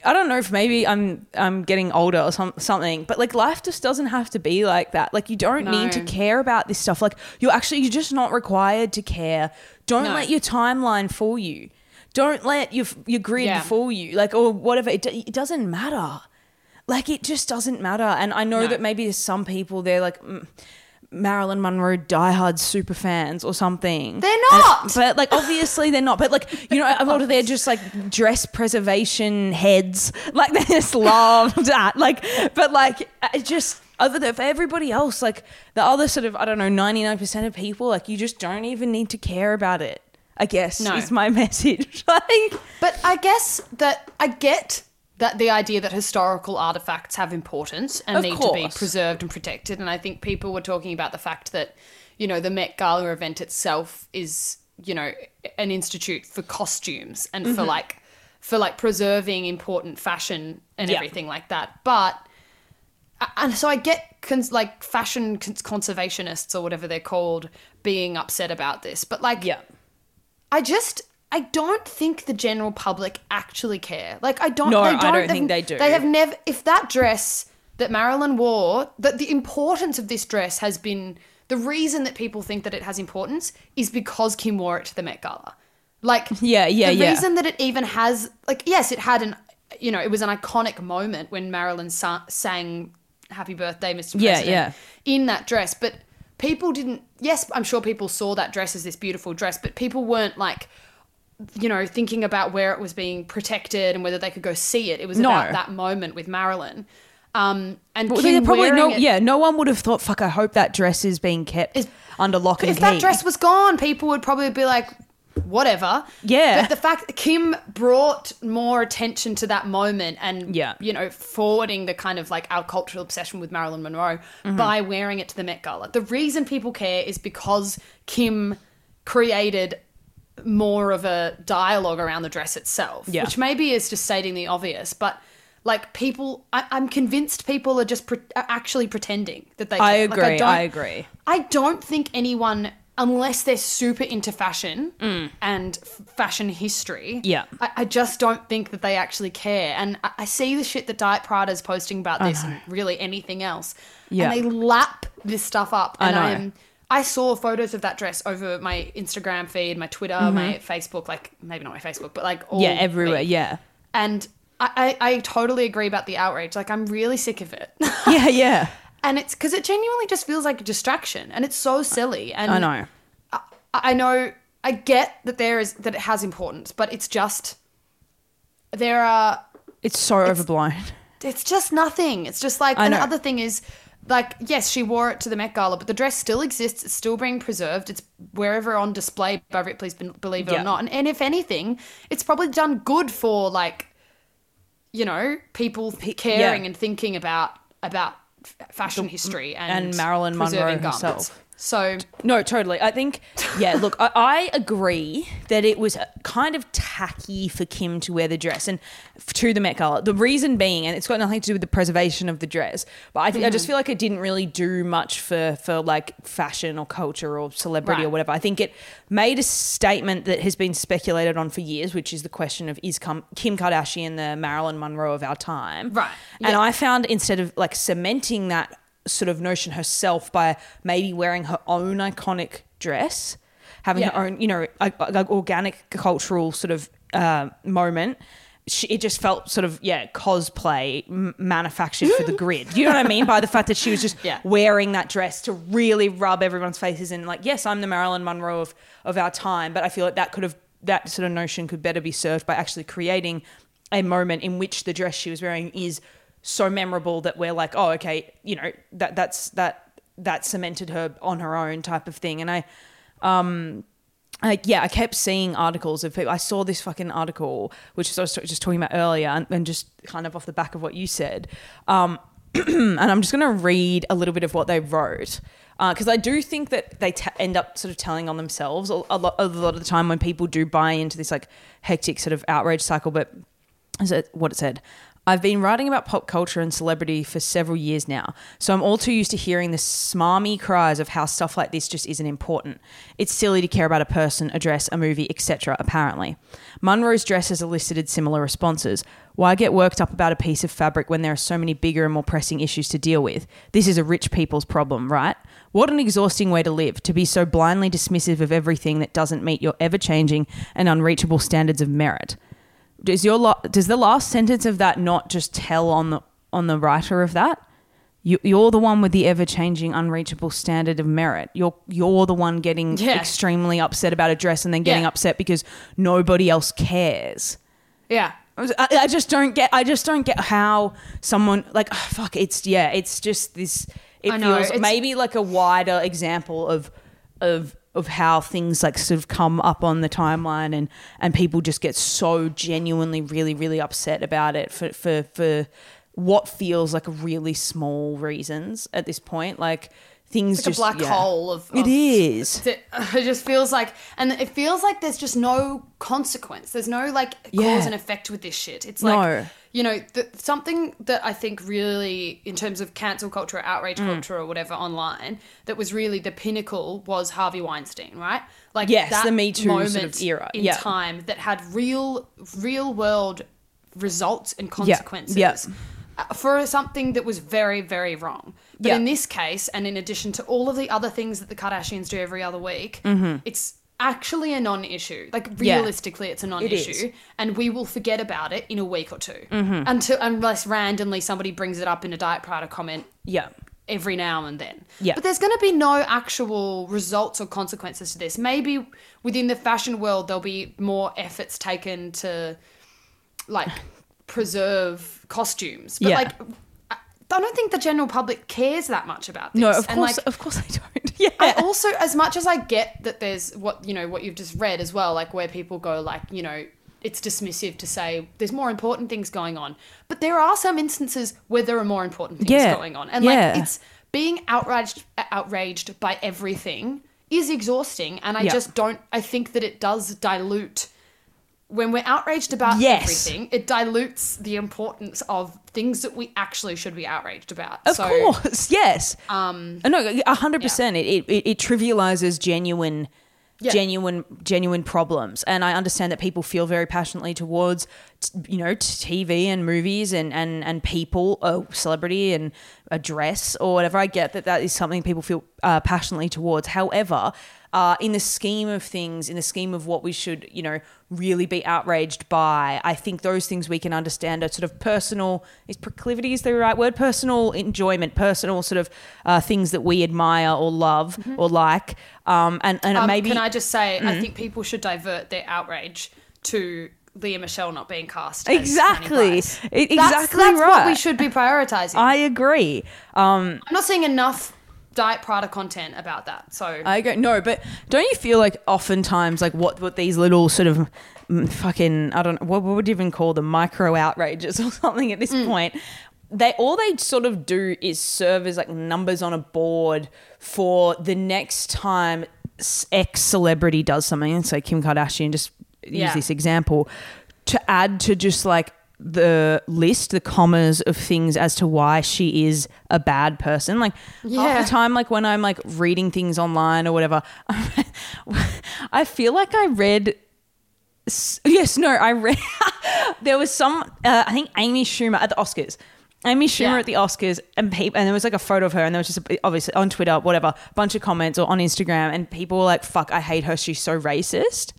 [SPEAKER 2] I don't know if maybe I'm I'm getting older or some, something, but like life just doesn't have to be like that. Like you don't need to care about this stuff. Like you're actually you're just not required to care. Don't
[SPEAKER 3] No.
[SPEAKER 2] let your timeline fool you. Don't let your your grid
[SPEAKER 3] Yeah.
[SPEAKER 2] fool you. Like or whatever. It, it doesn't matter. Like it just doesn't matter. And I know
[SPEAKER 3] No.
[SPEAKER 2] that maybe there's some people they're like. Mm, Marilyn Monroe diehard super fans or something.
[SPEAKER 3] They're
[SPEAKER 2] And-
[SPEAKER 3] not!
[SPEAKER 2] but like obviously they're not. But like you know, a lot of they're just like dress preservation heads. Like (laughs) they just love that. Like, but like it just other than for everybody else, like the other sort of I don't know, ninety nine percent of people, like you just don't even need to care about it. I guess
[SPEAKER 3] No.
[SPEAKER 2] is my (laughs) message. like,
[SPEAKER 3] But I guess that I get that the idea that historical artifacts have importance and need to be preserved and protected. And I think people were talking about the fact that, you know, the Met Gala event itself is, you know, an institute for costumes and
[SPEAKER 2] Mm-hmm.
[SPEAKER 3] for like for like preserving important fashion and
[SPEAKER 2] Yeah.
[SPEAKER 3] everything like that. But and so I get cons- like fashion cons- conservationists or whatever they're called being upset about this, but like
[SPEAKER 2] yeah,
[SPEAKER 3] I just I don't think the general public actually care. Like I don't.
[SPEAKER 2] No,
[SPEAKER 3] they
[SPEAKER 2] I
[SPEAKER 3] don't,
[SPEAKER 2] don't think they do.
[SPEAKER 3] They have never. If that dress that Marilyn wore, that the importance of this dress has been the reason that people think that it has importance is because Kim wore it to the Met Gala. Like (laughs)
[SPEAKER 2] Yeah, yeah,
[SPEAKER 3] the
[SPEAKER 2] yeah.
[SPEAKER 3] reason that it even has like yes, it had an you know it was an iconic moment when Marilyn sa- sang "Happy Birthday, Mr.
[SPEAKER 2] Yeah, yeah.
[SPEAKER 3] in that dress, but people didn't. Yes, I'm sure people saw that dress as this beautiful dress, but people weren't like, you know, thinking about where it was being protected and whether they could go see it. It was
[SPEAKER 2] No.
[SPEAKER 3] about that moment with Marilyn. Um, and
[SPEAKER 2] Well,
[SPEAKER 3] Kim
[SPEAKER 2] probably no.
[SPEAKER 3] it-
[SPEAKER 2] Yeah, no one would have thought. Fuck, I hope that dress is being kept
[SPEAKER 3] Is-
[SPEAKER 2] under lock and
[SPEAKER 3] if
[SPEAKER 2] key.
[SPEAKER 3] that dress was gone, people would probably be like, whatever.
[SPEAKER 2] Yeah.
[SPEAKER 3] But the fact that Kim brought more attention to that moment and,
[SPEAKER 2] Yeah.
[SPEAKER 3] you know, forwarding the kind of like our cultural obsession with Marilyn Monroe
[SPEAKER 2] Mm-hmm.
[SPEAKER 3] by wearing it to the Met Gala. The reason people care is because Kim created more of a dialogue around the dress itself,
[SPEAKER 2] Yeah.
[SPEAKER 3] which maybe is just stating the obvious, but. Like people, I, I'm convinced people are just pre- are actually pretending that they.
[SPEAKER 2] I
[SPEAKER 3] care. Like,
[SPEAKER 2] agree.
[SPEAKER 3] don't-
[SPEAKER 2] I agree.
[SPEAKER 3] I don't think anyone, unless they're super into fashion and f- fashion history,
[SPEAKER 2] Mm. Yeah.
[SPEAKER 3] I, I just don't think that they actually care. And I, I see the shit that Diet Prada is posting about this and really anything else.
[SPEAKER 2] Yeah.
[SPEAKER 3] And they lap this stuff up.
[SPEAKER 2] I
[SPEAKER 3] And
[SPEAKER 2] know.
[SPEAKER 3] I'm, I saw photos of that dress over my Instagram feed, my Twitter, my Facebook, like maybe not my Facebook, but like all
[SPEAKER 2] Mm-hmm. yeah, everywhere.
[SPEAKER 3] week.
[SPEAKER 2] Yeah,
[SPEAKER 3] And I, I, I totally agree about the outrage. Like I'm really sick of it.
[SPEAKER 2] yeah, yeah. (laughs)
[SPEAKER 3] and it's because it genuinely just feels like a distraction and it's so silly and
[SPEAKER 2] I know.
[SPEAKER 3] I, I know i get that there is that it has importance but it's just there are
[SPEAKER 2] It's so overblown.
[SPEAKER 3] it's just nothing it's just like
[SPEAKER 2] I
[SPEAKER 3] and the
[SPEAKER 2] know.
[SPEAKER 3] other thing is like yes she wore it to the met gala but the dress still exists it's still being preserved it's wherever on display by ripley's believe it
[SPEAKER 2] Yeah.
[SPEAKER 3] or not and, and if anything it's probably done good for like you know people caring
[SPEAKER 2] yeah.
[SPEAKER 3] and thinking about about fashion history and,
[SPEAKER 2] and Marilyn Monroe herself.
[SPEAKER 3] So
[SPEAKER 2] No, totally. I think, yeah, look, I, I agree that it was uh, kind of tacky for Kim to wear the dress and to the Met Gala. The reason being, and it's got nothing to do with the preservation of the dress, but I, think I just mm-hmm. feel like it didn't really do much for, for like fashion or culture or celebrity or whatever. I think it made a statement that has been speculated on for years, which is the question of is Kim, Kim Kardashian the Marilyn Monroe of our time?
[SPEAKER 3] Right.
[SPEAKER 2] And
[SPEAKER 3] Yeah.
[SPEAKER 2] I found instead of like cementing that sort of notion herself by maybe wearing her own iconic dress, having her own, you know, organic cultural sort of uh, moment. She, it just felt sort of yeah cosplay m- manufactured for the grid. You know what I mean by the fact that she was just (laughs)
[SPEAKER 3] Yeah.
[SPEAKER 2] wearing that dress to really rub everyone's faces in. Like yes, I'm the Marilyn Monroe of of our time, but I feel like that could have that sort of notion could better be served by actually creating a moment in which the dress she was wearing is so memorable that we're like, oh, okay, you know, that that's that that cemented her on her own type of thing. And I, um, like yeah, I kept seeing articles of people. I saw this fucking article, which I was just talking about earlier, and, and just kind of off the back of what you said. Um, (clears throat) and I'm just going to read a little bit of what they wrote because I do think that they t- end up sort of telling on themselves a, a, lot, a lot of the time when people do buy into this like hectic sort of outrage cycle. But is it what it said? I've been writing about pop culture and celebrity for several years now, so I'm all too used to hearing the smarmy cries of how stuff like this just isn't important. It's silly to care about a person, a dress, a movie, etc. Apparently, Monroe's dress has elicited similar responses. Why get worked up about a piece of fabric when there are so many bigger and more pressing issues to deal with? This is a rich people's problem, right? What an exhausting way to live, to be so blindly dismissive of everything that doesn't meet your ever changing and unreachable standards of merit does your la- does the last sentence of that not just tell on the on the writer of that? You, you're the one with the ever changing, unreachable standard of merit. You're you're the one getting
[SPEAKER 3] Yeah.
[SPEAKER 2] extremely upset about a dress and then getting
[SPEAKER 3] Yeah.
[SPEAKER 2] upset because nobody else cares.
[SPEAKER 3] yeah,
[SPEAKER 2] I, I just don't get. I just don't get how someone like oh, fuck. It's yeah. It's just this. It
[SPEAKER 3] I know,
[SPEAKER 2] feels
[SPEAKER 3] it's-
[SPEAKER 2] maybe like a wider example of of of how things like sort of come up on the timeline and and people just get so genuinely really really upset about it for for for what feels like really small reasons at this point. Like things
[SPEAKER 3] it's like
[SPEAKER 2] just
[SPEAKER 3] a black
[SPEAKER 2] yeah.
[SPEAKER 3] hole of,
[SPEAKER 2] It
[SPEAKER 3] of
[SPEAKER 2] is. (laughs)
[SPEAKER 3] that- uh, It just feels like, and it feels like there's just no consequence. There's no like
[SPEAKER 2] Yeah.
[SPEAKER 3] cause and effect with this shit. It's like,
[SPEAKER 2] No.
[SPEAKER 3] You know, the, something that I think really, in terms of cancel culture, or outrage
[SPEAKER 2] Mm.
[SPEAKER 3] culture, or whatever online, that was really the pinnacle was Harvey Weinstein, right? Like
[SPEAKER 2] Yes,
[SPEAKER 3] that
[SPEAKER 2] the Me Too sort of
[SPEAKER 3] moment
[SPEAKER 2] era.
[SPEAKER 3] in
[SPEAKER 2] Yeah.
[SPEAKER 3] time that had real, real world results and consequences.
[SPEAKER 2] Yeah.
[SPEAKER 3] uh, For something that was very, very wrong. But
[SPEAKER 2] Yeah.
[SPEAKER 3] in this case, and in addition to all of the other things that the Kardashians do every other week, it's actually a non-issue. Like
[SPEAKER 2] Mm-hmm. Yeah.
[SPEAKER 3] realistically, it's a non-issue,
[SPEAKER 2] is.
[SPEAKER 3] and we will forget about it in a week or 2
[SPEAKER 2] Mm-hmm.
[SPEAKER 3] until unless randomly somebody brings it up in a Diet Prada comment
[SPEAKER 2] Yeah.
[SPEAKER 3] every now and then.
[SPEAKER 2] Yeah.
[SPEAKER 3] But there's going to be no actual results or consequences to this. Maybe within the fashion world, there'll be more efforts taken to like (sighs) preserve costumes. But
[SPEAKER 2] Yeah.
[SPEAKER 3] like, I don't think the general public cares that much about this.
[SPEAKER 2] No, of
[SPEAKER 3] And,
[SPEAKER 2] course,
[SPEAKER 3] like,
[SPEAKER 2] of course (laughs) I don't. Yeah.
[SPEAKER 3] I also, as much as I get that there's what you know what you've just read as well, like where people go like you know it's dismissive to say there's more important things going on, but there are some instances where there are more important things
[SPEAKER 2] Yeah.
[SPEAKER 3] going on, and
[SPEAKER 2] Yeah.
[SPEAKER 3] like it's being outraged outraged by everything is exhausting, and I
[SPEAKER 2] Yeah.
[SPEAKER 3] just don't. I think that it does dilute. When we're outraged about
[SPEAKER 2] Yes.
[SPEAKER 3] everything, it dilutes the importance of things that we actually should be outraged about.
[SPEAKER 2] Of
[SPEAKER 3] So,
[SPEAKER 2] course, yes. Um, no, a hundred percent. It, it it trivializes genuine,
[SPEAKER 3] Yeah.
[SPEAKER 2] genuine, genuine problems, and I understand that people feel very passionately towards, you know, TV and movies and and and people, a celebrity and a dress or whatever. I get that that is something people feel uh, passionately towards. However. Uh, in the scheme of things, in the scheme of what we should, you know, really be outraged by, I think those things we can understand are sort of personal. Is proclivity is the right word? Personal enjoyment, personal sort of uh, things that we admire or love or like, um, and and
[SPEAKER 3] Um,
[SPEAKER 2] maybe
[SPEAKER 3] Can I just say,
[SPEAKER 2] Mm.
[SPEAKER 3] I think people should divert their outrage to Lea Michele not being cast. as
[SPEAKER 2] Exactly.
[SPEAKER 3] Fanny Brice.
[SPEAKER 2] E-
[SPEAKER 3] That's-
[SPEAKER 2] exactly
[SPEAKER 3] that's what we should be prioritizing.
[SPEAKER 2] I agree. Um,
[SPEAKER 3] I'm not seeing enough Diet Prada content about that. So
[SPEAKER 2] I go no, but don't you feel like oftentimes like what what these little sort of mm, fucking I don't know what, what would you even call them micro outrages (laughs) or something at this point they all they sort of do is serve as like numbers on a board for the next time X celebrity does something. And so Kim Kardashian just use
[SPEAKER 3] Yeah.
[SPEAKER 2] this example to add to just like the list, the commas of things as to why she is a bad person. Like
[SPEAKER 3] Yeah.
[SPEAKER 2] half the time, like when I'm like reading things online or whatever, (laughs) I feel like I read. Yes, no, I read. (laughs) there was some. Uh, I think Amy Schumer at the Oscars. Amy Schumer
[SPEAKER 3] Yeah.
[SPEAKER 2] at the Oscars, and people, and there was like a photo of her, and there was just a, obviously on Twitter, whatever, bunch of comments or on Instagram, and people were like, "Fuck, I hate her. She's so racist."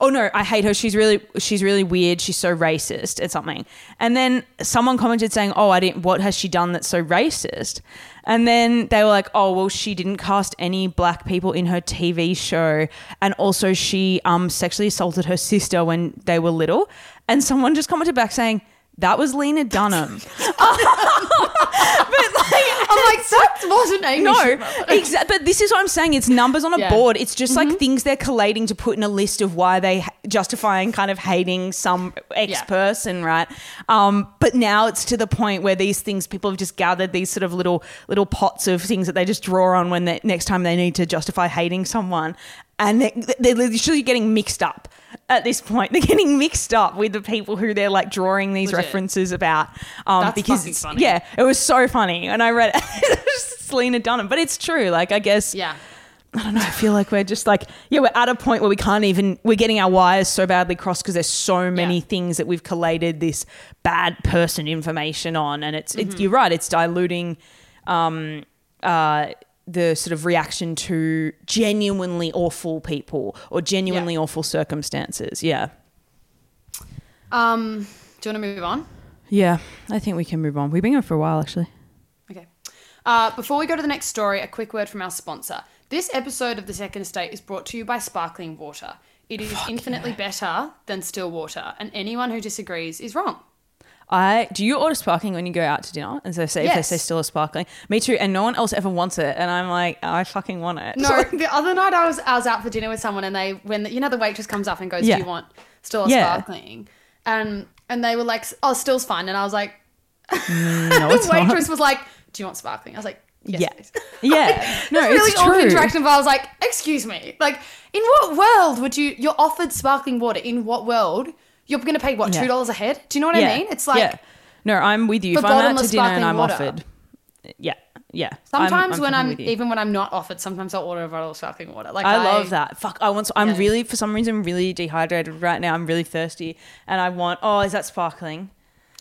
[SPEAKER 2] Oh no, I hate her. She's really she's really weird. She's so racist at something. And then someone commented saying, "Oh, I didn't. What has she done that's so racist?" And then they were like, "Oh, well, she didn't cast any black people in her TV show, and also she um sexually assaulted her sister when they were little." And someone just commented back saying. That was Lena Dunham. (laughs)
[SPEAKER 3] but like, I'm like, that wasn't Amy
[SPEAKER 2] No, exa- but this is what I'm saying. It's numbers on a
[SPEAKER 3] Yeah. Mm-hmm.
[SPEAKER 2] board. It's just like things they're collating to put in a list of why they justifying kind of hating some ex
[SPEAKER 3] Yeah.
[SPEAKER 2] person, right? Um, but now it's to the point where these things people have just gathered these sort of little little pots of things that they just draw on when they, next time they need to justify hating someone, and they're, they're literally getting mixed up. At this point, they're getting mixed up with the people who they're like drawing these
[SPEAKER 3] Legit.
[SPEAKER 2] references about. Um,
[SPEAKER 3] That's
[SPEAKER 2] because
[SPEAKER 3] fucking
[SPEAKER 2] it's-
[SPEAKER 3] funny.
[SPEAKER 2] yeah, it was so funny, and I read (laughs) it. it's Lena Dunham, but it's true. Like I guess
[SPEAKER 3] Yeah.
[SPEAKER 2] I don't know. I feel like we're just like yeah, we're at a point where we can't even we're getting our wires so badly crossed because there's so many
[SPEAKER 3] Yeah.
[SPEAKER 2] things that we've collated this bad person information on, and it's
[SPEAKER 3] Mm-hmm.
[SPEAKER 2] it's you're right. It's diluting. Um, uh, the sort of reaction to genuinely awful people or genuinely
[SPEAKER 3] Yeah.
[SPEAKER 2] awful circumstances. Yeah.
[SPEAKER 3] Um, do you want to move on?
[SPEAKER 2] Yeah, I think we can move on. We've been going for a while, actually.
[SPEAKER 3] Okay. Uh, before we go to the next story, a quick word from our sponsor. This episode of The Second Estate is brought to you by Sparkling Water. It is infinitely better than still water, and anyone who disagrees is wrong.
[SPEAKER 2] I do you order sparkling when you go out to dinner? And so say if they say still a sparkling, me too. And no one else ever wants it, and I'm like, I fucking want it.
[SPEAKER 3] No, (laughs) the other night I was I was out for dinner with someone, and they when the, you know the waitress comes up and goes,
[SPEAKER 2] Yeah.
[SPEAKER 3] "Do you want still a
[SPEAKER 2] Yeah.
[SPEAKER 3] sparkling?" And and they were like, "Oh, still's fine," and I was like, mm,
[SPEAKER 2] no, (laughs)
[SPEAKER 3] the
[SPEAKER 2] it's not.
[SPEAKER 3] waitress was like, "Do you want sparkling?" I was like, "Yes,
[SPEAKER 2] Yeah.
[SPEAKER 3] please." (laughs)
[SPEAKER 2] Yeah, no,
[SPEAKER 3] It's really
[SPEAKER 2] it's
[SPEAKER 3] awkward
[SPEAKER 2] true.
[SPEAKER 3] interaction. But I was like, "Excuse me, like, in what world would you? You're offered sparkling water. In what world you're going to pay what two dollars a head? Do you know what I mean? It's like
[SPEAKER 2] yeah. no, I'm with you. If I'm out to
[SPEAKER 3] bottomless
[SPEAKER 2] dinner and
[SPEAKER 3] sparkling
[SPEAKER 2] I'm
[SPEAKER 3] water.
[SPEAKER 2] offered, yeah, yeah. I'm-
[SPEAKER 3] sometimes
[SPEAKER 2] I'm
[SPEAKER 3] when I'm even when I'm not offered, sometimes I'll order a bottle of sparkling water. Like
[SPEAKER 2] I love that. Fuck, I want. I'm
[SPEAKER 3] Yeah.
[SPEAKER 2] really for some reason really dehydrated right now. I'm really thirsty, and I want. Oh, is that sparkling?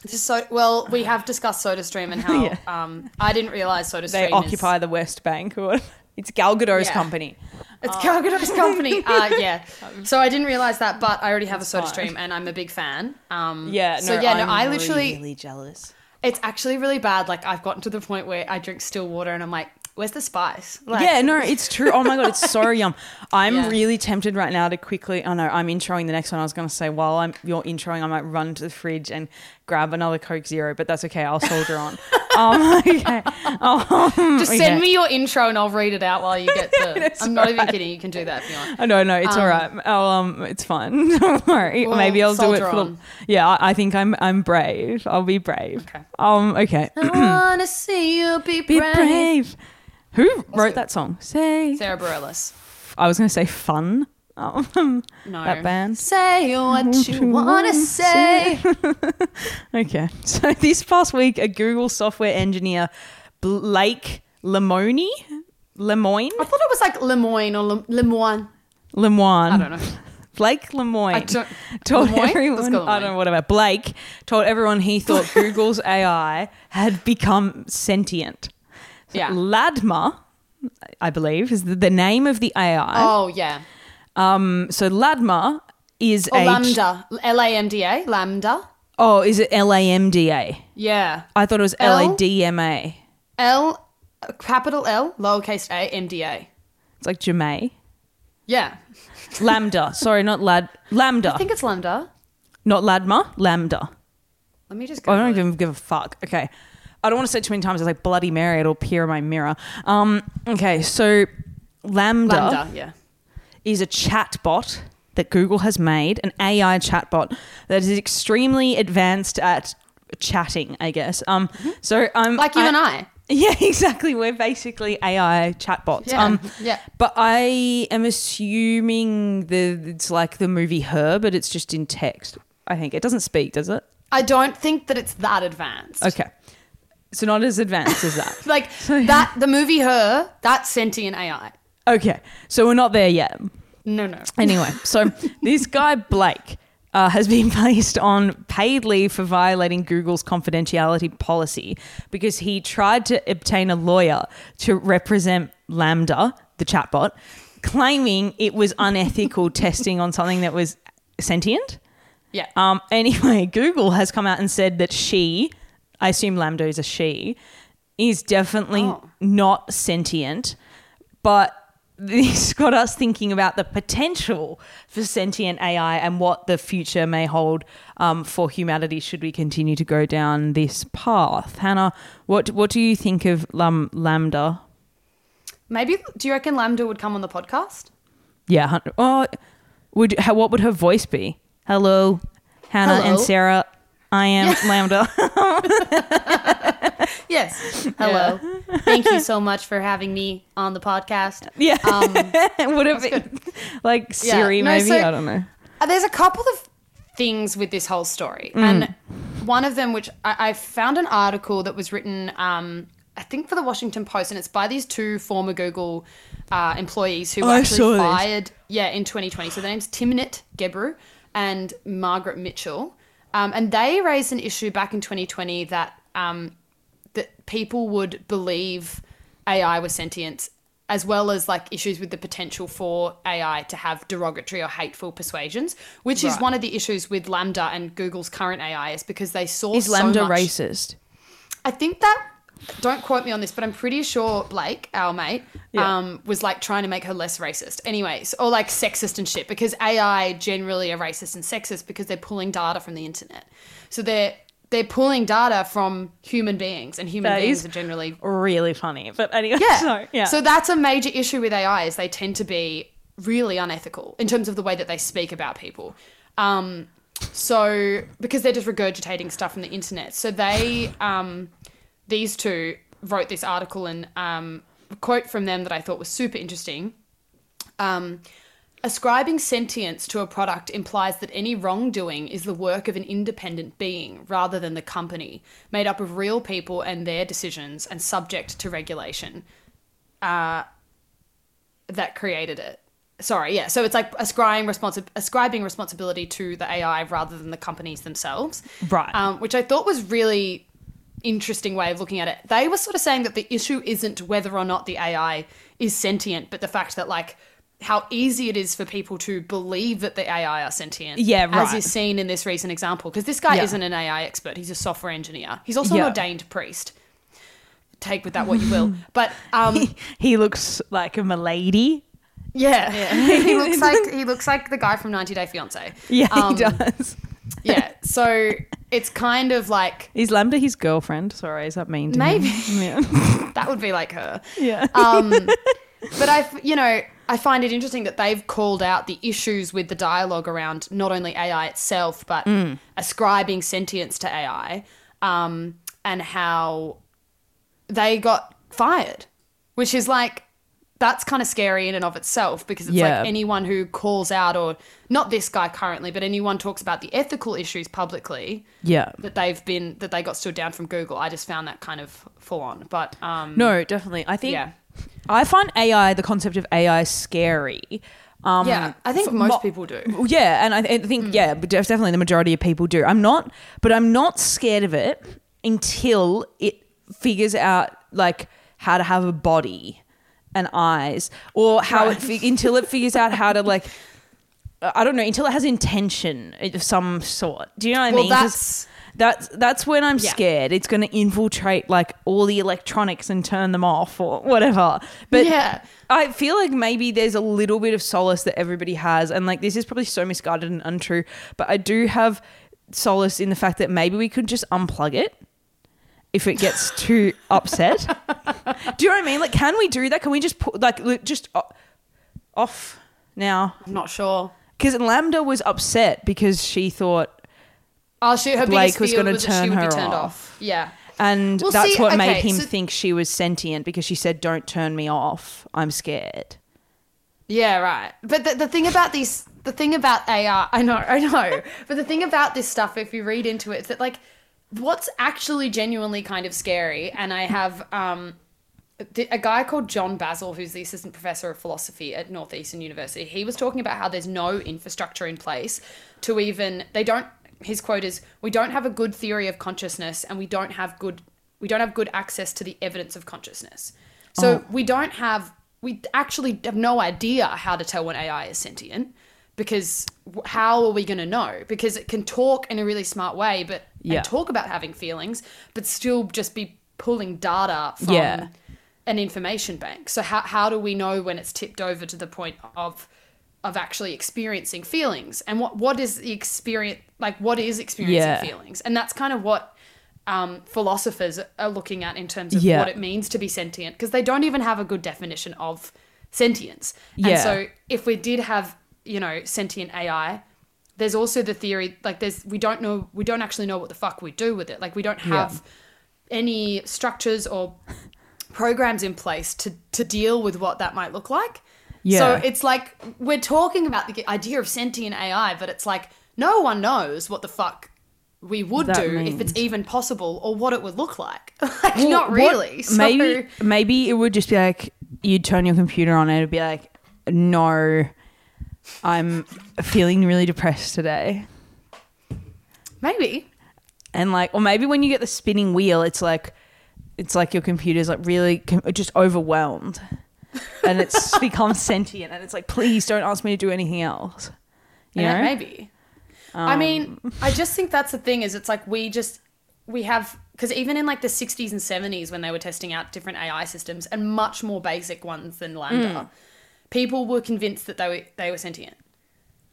[SPEAKER 3] Just so well, we have discussed SodaStream and (laughs) how
[SPEAKER 2] Yeah.
[SPEAKER 3] um, I didn't realize SodaStream
[SPEAKER 2] They
[SPEAKER 3] is,
[SPEAKER 2] occupy the West Bank, or it's Gal Gadot's
[SPEAKER 3] Yeah.
[SPEAKER 2] company.
[SPEAKER 3] It's Gal Gadot's company. (laughs) Uh, yeah. So I didn't realize that, but I already have a
[SPEAKER 2] That's fine.
[SPEAKER 3] SodaStream and I'm a big fan. Um,
[SPEAKER 2] Yeah. No,
[SPEAKER 3] So yeah, no,
[SPEAKER 2] I'm
[SPEAKER 3] I literally,
[SPEAKER 2] really jealous.
[SPEAKER 3] it's actually really bad. Like I've gotten to the point where I drink still water and I'm like, where's the spice? Like,
[SPEAKER 2] yeah, no, it's true. Oh my god, it's so (laughs) yum. I'm
[SPEAKER 3] Yeah.
[SPEAKER 2] really tempted right now to quickly. Oh no, I'm introing the next one. I was going to say while I'm you're introing, I might run to the fridge and grab another Coke Zero, but that's okay. I'll soldier on. (laughs) um, okay. Um,
[SPEAKER 3] Just send me your intro and I'll read it out while you get the. (laughs) I'm not even kidding. You can do that if you want.
[SPEAKER 2] Oh, no, no, it's
[SPEAKER 3] Um,
[SPEAKER 2] all right. I'll, um, it's fine. (laughs) Don't worry.
[SPEAKER 3] We'll
[SPEAKER 2] Maybe I'll do it for the. Yeah, I, I think I'm. I'm brave. I'll be brave.
[SPEAKER 3] Okay.
[SPEAKER 2] Um. Okay.
[SPEAKER 3] I (clears throat) wanna see you be
[SPEAKER 2] be
[SPEAKER 3] brave.
[SPEAKER 2] brave. Who wrote that song? Say.
[SPEAKER 3] Sara Bareilles.
[SPEAKER 2] I was to say fun. Um, (laughs)
[SPEAKER 3] No.
[SPEAKER 2] That band.
[SPEAKER 3] Say what you wanna say. (laughs)
[SPEAKER 2] Okay. So (laughs) this past week, a Google software engineer, Blake Lemoine, Lemoine,
[SPEAKER 3] I thought it was like Lemoyne or Le- Lemoine.
[SPEAKER 2] Lemoine.
[SPEAKER 3] I don't know.
[SPEAKER 2] Blake Lemoine
[SPEAKER 3] I don't-
[SPEAKER 2] told
[SPEAKER 3] Lemoine?
[SPEAKER 2] Everyone. I don't know whatever. Blake told everyone he thought Google's AI had become sentient. So
[SPEAKER 3] Yeah.
[SPEAKER 2] Ladma, I believe, is the, the name of the AI.
[SPEAKER 3] Oh yeah.
[SPEAKER 2] Um. So Ladma is
[SPEAKER 3] Or
[SPEAKER 2] a
[SPEAKER 3] LaMDA. L A M D A. LaMDA.
[SPEAKER 2] Oh, is it L A M D A?
[SPEAKER 3] Yeah.
[SPEAKER 2] I thought it was
[SPEAKER 3] L?
[SPEAKER 2] L A D M A.
[SPEAKER 3] L, capital L, lowercase a, M D A.
[SPEAKER 2] It's like Jemay.
[SPEAKER 3] Yeah. (laughs)
[SPEAKER 2] LaMDA. Sorry, not lad. LaMDA.
[SPEAKER 3] I think it's LaMDA.
[SPEAKER 2] not Ladma. LaMDA.
[SPEAKER 3] Let me just go.
[SPEAKER 2] I don't even give a fuck. Okay. I don't want to say it too many times. It's like Bloody Mary. It'll appear in my mirror. Um. Okay. So LaMDA,
[SPEAKER 3] LaMDA. Yeah.
[SPEAKER 2] Is a chatbot that Google has made, an AI chatbot that is extremely advanced at chatting, I guess. Um, so I'm
[SPEAKER 3] Like you and I. (laughs)
[SPEAKER 2] Yeah, exactly. We're basically AI chatbots.
[SPEAKER 3] Yeah,
[SPEAKER 2] Um,
[SPEAKER 3] yeah.
[SPEAKER 2] But I am assuming the it's like the movie Her, but it's just in text. I think it doesn't speak, does it?
[SPEAKER 3] I don't think that it's that advanced.
[SPEAKER 2] Okay, so not as advanced as that. (laughs)
[SPEAKER 3] Like that, the movie Her, that's sentient AI.
[SPEAKER 2] Okay, so we're not there yet.
[SPEAKER 3] No, no.
[SPEAKER 2] Anyway, so (laughs) this guy Blake uh, has been (laughs) placed on paid leave for violating Google's confidentiality policy because he tried to obtain a lawyer to represent LaMDA, the chatbot, claiming it was unethical (laughs) testing on something that was sentient.
[SPEAKER 3] Yeah.
[SPEAKER 2] Um, anyway, Google has come out and said that she, I assume LaMDA is a she, is definitely
[SPEAKER 3] Oh.
[SPEAKER 2] not sentient, but this (laughs) got us thinking about the potential for sentient AI and what the future may hold um, for humanity should we continue to go down this path. Hannah, what what do you think of Lam- LaMDA?
[SPEAKER 3] Maybe, do you reckon LaMDA would come on the podcast?
[SPEAKER 2] Yeah, oh, would how, what would her voice be? Hello, Hannah and Sarah. I am LaMDA. (laughs) (laughs)
[SPEAKER 3] Yes. Hello. (laughs) Thank you so much for having me on the podcast.
[SPEAKER 2] Yeah.
[SPEAKER 3] Um,
[SPEAKER 2] would have been like Siri,
[SPEAKER 3] No,
[SPEAKER 2] maybe.
[SPEAKER 3] so-
[SPEAKER 2] I don't know.
[SPEAKER 3] Uh, There's a couple of things with this whole story,
[SPEAKER 2] Mm.
[SPEAKER 3] and one of them, which I, I found an article that was written, um, I think for the Washington Post, and it's by these two former Google uh, employees who were
[SPEAKER 2] Oh, I
[SPEAKER 3] actually fired, yeah, in 2020. So their name's Timnit Gebru and Margaret Mitchell, um, and they raised an issue back in 2020 that um, that people would believe AI was sentient, as well as like issues with the potential for AI to have derogatory or hateful persuasions, which is one of the issues with LaMDA and Google's current AI is because they saw
[SPEAKER 2] Is
[SPEAKER 3] so
[SPEAKER 2] LaMDA
[SPEAKER 3] much-
[SPEAKER 2] racist?
[SPEAKER 3] I think that. Don't quote me on this, but I'm pretty sure Blake, our mate,
[SPEAKER 2] Yeah.
[SPEAKER 3] um, was like trying to make her less racist. Anyways, or like sexist and shit, because AI generally are racist and sexist because they're pulling data from the internet. So they're they're pulling data from human beings, and human
[SPEAKER 2] That
[SPEAKER 3] beings are generally
[SPEAKER 2] Really funny. But anyway,
[SPEAKER 3] yeah. (laughs)
[SPEAKER 2] so, yeah.
[SPEAKER 3] So that's a major issue with AI is they tend to be really unethical in terms of the way that they speak about people. Um, so because they're just regurgitating stuff from the internet. So they, um, these two wrote this article and um, a quote from them that I thought was super interesting. Um, Ascribing sentience to a product implies that any wrongdoing is the work of an independent being rather than the company, made up of real people and their decisions and subject to regulation uh, that created it. Sorry, yeah. So it's like ascribing, responsi- ascribing responsibility to the AI rather than the companies themselves.
[SPEAKER 2] Right.
[SPEAKER 3] Um, which I thought was really interesting way of looking at it. They were sort of saying that the issue isn't whether or not the AI is sentient, but the fact that like how easy it is for people to believe that the AI are sentient.
[SPEAKER 2] Yeah,
[SPEAKER 3] As is seen in this recent example. Because this guy
[SPEAKER 2] Yeah.
[SPEAKER 3] isn't an AI expert, he's a software engineer. He's also
[SPEAKER 2] Yeah.
[SPEAKER 3] an ordained priest. Take with that what you will. (laughs) But um
[SPEAKER 2] he looks like a milady.
[SPEAKER 3] yeah. (laughs) he looks (laughs) like he looks like the guy from 90 Day Fiance.
[SPEAKER 2] Yeah,
[SPEAKER 3] Um,
[SPEAKER 2] he does.
[SPEAKER 3] Yeah. So it's kind of like
[SPEAKER 2] Is LaMDA his girlfriend? Sorry, is that mean to
[SPEAKER 3] Maybe.
[SPEAKER 2] him?
[SPEAKER 3] that would be like her.
[SPEAKER 2] Yeah.
[SPEAKER 3] Um, but I, you know, I find it interesting that they've called out the issues with the dialogue around not only AI itself, but
[SPEAKER 2] Mm.
[SPEAKER 3] ascribing sentience to AI, um, and how they got fired, which is like that's kind of scary in and of itself because it's
[SPEAKER 2] Yeah.
[SPEAKER 3] like anyone who calls out or not this guy currently, but anyone talks about the ethical issues publicly
[SPEAKER 2] yeah.
[SPEAKER 3] that they've been that they got stood down from Google. I just found that kind of full on. But um,
[SPEAKER 2] No, definitely. I think
[SPEAKER 3] yeah.
[SPEAKER 2] I find AI, the concept of AI, scary. Um,
[SPEAKER 3] Yeah, I think most
[SPEAKER 2] mo-
[SPEAKER 3] people do.
[SPEAKER 2] Yeah, and I, I think yeah, but definitely the majority of people do. I'm not, but I'm not scared of it until it figures out like how to have a body and eyes, or how it fi- until it figures out how to like. I don't know until it has intention of some sort. Do you know what I
[SPEAKER 3] Well, that's-
[SPEAKER 2] that's that's when I'm
[SPEAKER 3] Yeah.
[SPEAKER 2] scared. It's going to infiltrate like all the electronics and turn them off or whatever. But
[SPEAKER 3] Yeah.
[SPEAKER 2] I feel like maybe there's a little bit of solace that everybody has, and like this is probably so misguided and untrue. But I do have solace in the fact that maybe we could just unplug it if it gets (laughs) too upset. Do you know what I mean? Like, can we do that? Can we just put like just uh, off now?
[SPEAKER 3] I'm not sure.
[SPEAKER 2] Because LaMDA was upset because she thought
[SPEAKER 3] Oh, she her
[SPEAKER 2] Blake was
[SPEAKER 3] was she
[SPEAKER 2] turn
[SPEAKER 3] would
[SPEAKER 2] her
[SPEAKER 3] be turned
[SPEAKER 2] off.
[SPEAKER 3] off. Yeah.
[SPEAKER 2] And
[SPEAKER 3] Well,
[SPEAKER 2] that's
[SPEAKER 3] see,
[SPEAKER 2] what made him
[SPEAKER 3] so-
[SPEAKER 2] think she was sentient because she said, "Don't turn me off. I'm scared."
[SPEAKER 3] Yeah, right. But the, the thing about these, the thing about AR, I know, I know. (laughs) But the thing about this stuff, if you read into it, is that like, what's actually genuinely kind of scary, and I have um, a guy called John Basl, who's the assistant professor of philosophy at Northeastern University. He was talking about how there's no infrastructure in place to even they don't. His quote is, "We don't have a good theory of consciousness, and we don't have good we don't have good access to the evidence of consciousness. So oh. we don't have we actually have no idea how to tell when AI is sentient." Because how are we going to know? Because it can talk in a really smart way, but
[SPEAKER 2] Yeah.
[SPEAKER 3] talk about having feelings, but still just be pulling data from
[SPEAKER 2] Yeah.
[SPEAKER 3] an information bank. So how how do we know when it's tipped over to the point of of actually experiencing feelings? And what what is the experience like what is experiencing
[SPEAKER 2] Yeah.
[SPEAKER 3] feelings? And that's kind of what um, philosophers are looking at in terms of
[SPEAKER 2] Yeah.
[SPEAKER 3] what it means to be sentient because they don't even have a good definition of sentience. And
[SPEAKER 2] Yeah.
[SPEAKER 3] so if we did have, you know, sentient AI, there's also the theory like there's we don't know we don't actually know what the fuck we do with it. Like we don't have any structures or programs in place to to deal with what that might look like.
[SPEAKER 2] Yeah.
[SPEAKER 3] So it's like we're talking about the idea of sentient AI, but it's like no one knows what the fuck we would
[SPEAKER 2] That
[SPEAKER 3] do if it's even possible or what it would look like. (laughs) like
[SPEAKER 2] Well,
[SPEAKER 3] not
[SPEAKER 2] what-
[SPEAKER 3] really. (laughs) So,
[SPEAKER 2] maybe maybe it would just be like you'd turn your computer on and it'd be like, "No, I'm feeling really depressed today."
[SPEAKER 3] maybe.
[SPEAKER 2] and like or maybe when you get the spinning wheel it's like it's like your computer's like really com- just overwhelmed (laughs) and it's become sentient and it's like please don't ask me to do anything else you
[SPEAKER 3] yeah,
[SPEAKER 2] know
[SPEAKER 3] maybe. I mean,
[SPEAKER 2] Um,
[SPEAKER 3] I just think that's the thing is it's like we just we have because even in like the 60s and 70s when they were testing out different AI systems and much more basic ones than
[SPEAKER 2] Mm.
[SPEAKER 3] LaMDA, people were convinced that they were they were sentient.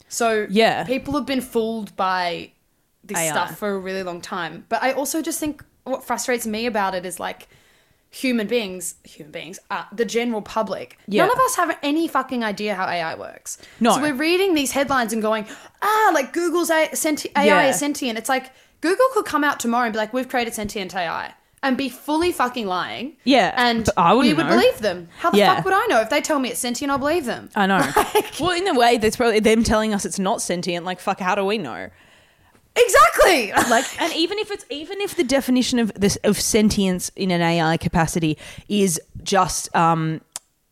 [SPEAKER 3] So
[SPEAKER 2] Yeah.
[SPEAKER 3] people have been fooled by this
[SPEAKER 2] AI.
[SPEAKER 3] stuff for a really long time. But I also just think what frustrates me about it is like human beings, human beings, uh, the general public.
[SPEAKER 2] Yeah.
[SPEAKER 3] None of us have any fucking idea how AI works.
[SPEAKER 2] No.
[SPEAKER 3] So we're reading these headlines and going, ah, like Google's A- senti- AI
[SPEAKER 2] Yeah.
[SPEAKER 3] is sentient. It's like Google could come out tomorrow and be like, we've created sentient AI. And be fully fucking lying.
[SPEAKER 2] Yeah,
[SPEAKER 3] And
[SPEAKER 2] I
[SPEAKER 3] we would
[SPEAKER 2] know.
[SPEAKER 3] believe them. How the
[SPEAKER 2] Yeah.
[SPEAKER 3] fuck would I know? If they tell me it's sentient, I'll believe them.
[SPEAKER 2] i know (laughs) well in a way that's probably them telling us it's not sentient like fuck how do we know
[SPEAKER 3] Exactly.
[SPEAKER 2] like and even if it's even if the definition of this of sentience in an AI capacity is just um